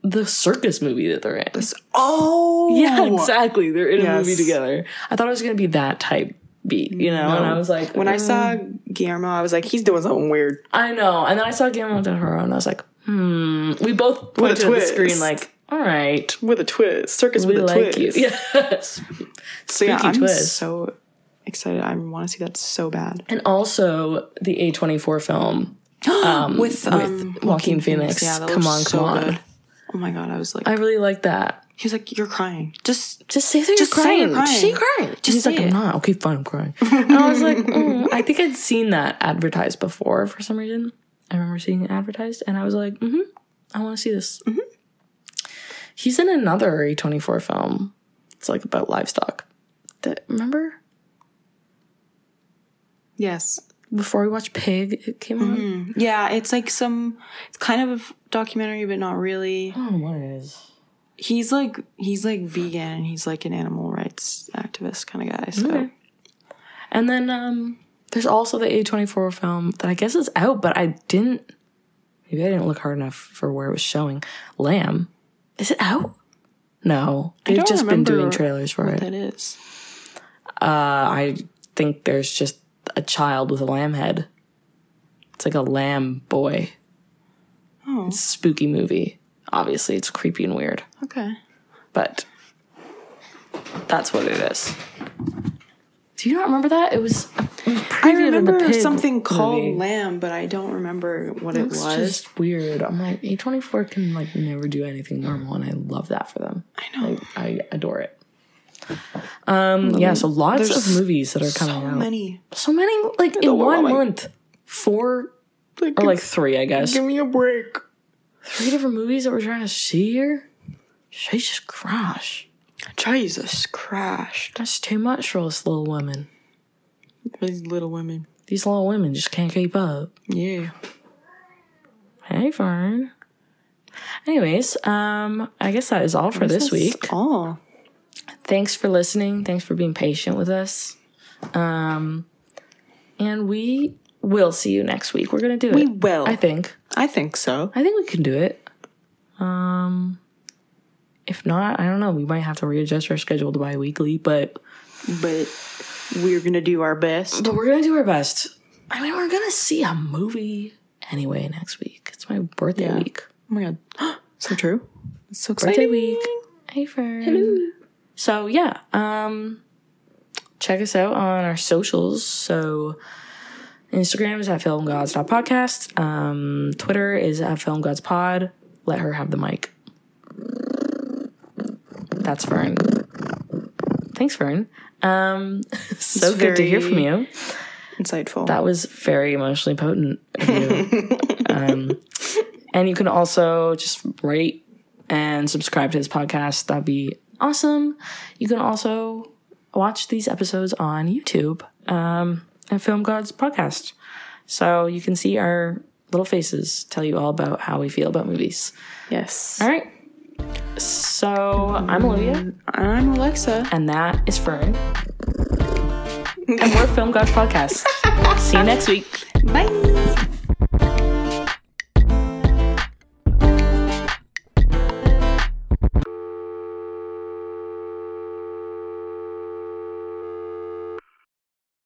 the circus movie that they're in. Oh, Yeah, exactly. They're in a movie together. I thought it was gonna be that type beat, you know. And I was like, when I mm. saw Guillermo, I was like, he's doing something weird. I know. And then I saw Guillermo del Toro, and I was like, hmm. We both pointed at the screen like, all right, With a twist, circus we with a like twist. you. Yes. So yeah, I'm twist. so excited. I want to see that so bad. And also the A24 film um, With, um, Joaquin Phoenix. Yeah, come on, so come on. good. Oh my god, I was like, I really like that. he was like, you're crying. Just Just say that you're Just crying. you're crying. Just say you're crying. Just He's like, say I'm not. Okay, fine, I'm crying. and I was like, mm. I think I'd seen that advertised before for some reason. I remember seeing it advertised, and I was like, mm-hmm, I want to see this. Mm-hmm. He's in another A24 film. It's like about livestock. That remember yes, before we watched Pig, it came on. yeah. It's like some. It's kind of a documentary, but not really. I don't know what it is. He's like he's like vegan and he's like an animal rights activist kind of guy. So Okay. And then um, there's also the A24 film that I guess is out, but I didn't. Maybe I didn't look hard enough for where it was showing. Lamb. Is it out? No. They've just been doing trailers for what it. that is. Uh, I think there's just a child with a lamb head. It's like a lamb boy. Oh, It's a spooky movie. Obviously, it's creepy and weird, okay. but that's what it is. Do you not remember that? It was. It was I remember something called movie. Lamb, but I don't remember what it It's was. just weird. I'm like A24 can like never do anything normal, and I love that for them. I know. I, I adore it. Um, yeah, so lots There's of movies that are so coming out. So many. So many, like in one month, four or like three, I guess. give me a break. Three different movies that we're trying to see here. Jesus Christ, Jesus crashed. that's too much for us little women. These little women. These little women just can't keep up. Yeah. Hey, Fern. Anyways, um, I guess that is all for this That's week. all. Thanks for listening. Thanks for being patient with us. Um, and we will see you next week. We're gonna do it. We will. I think. I think so. I think we can do it. Um, if not, I don't know. We might have to readjust our schedule to bi-weekly, but But we're gonna do our best. but we're gonna do our best. I mean, we're gonna see a movie anyway next week. It's my birthday Yeah. week. Oh my god. so true. It's so Birthday exciting. week. Hey, Fern. So yeah, um, check us out on our socials. So Instagram is at filmgods.podcast. Um, Twitter is at filmgodspod. Let her have the mic. That's Fern. Thanks, Fern. Um, so It's good to hear from you. Insightful. That was very emotionally potent of you. um, and you can also just rate and subscribe to this podcast. That'd be awesome. You can also watch these episodes on YouTube um, at Film Gods Podcast. So you can see our little faces tell you all about how we feel about movies. yes. All right. So I'm Olivia, mm, I'm Alexa. and that is Fern. and we're Film Gods Podcast. See you next week. Bye.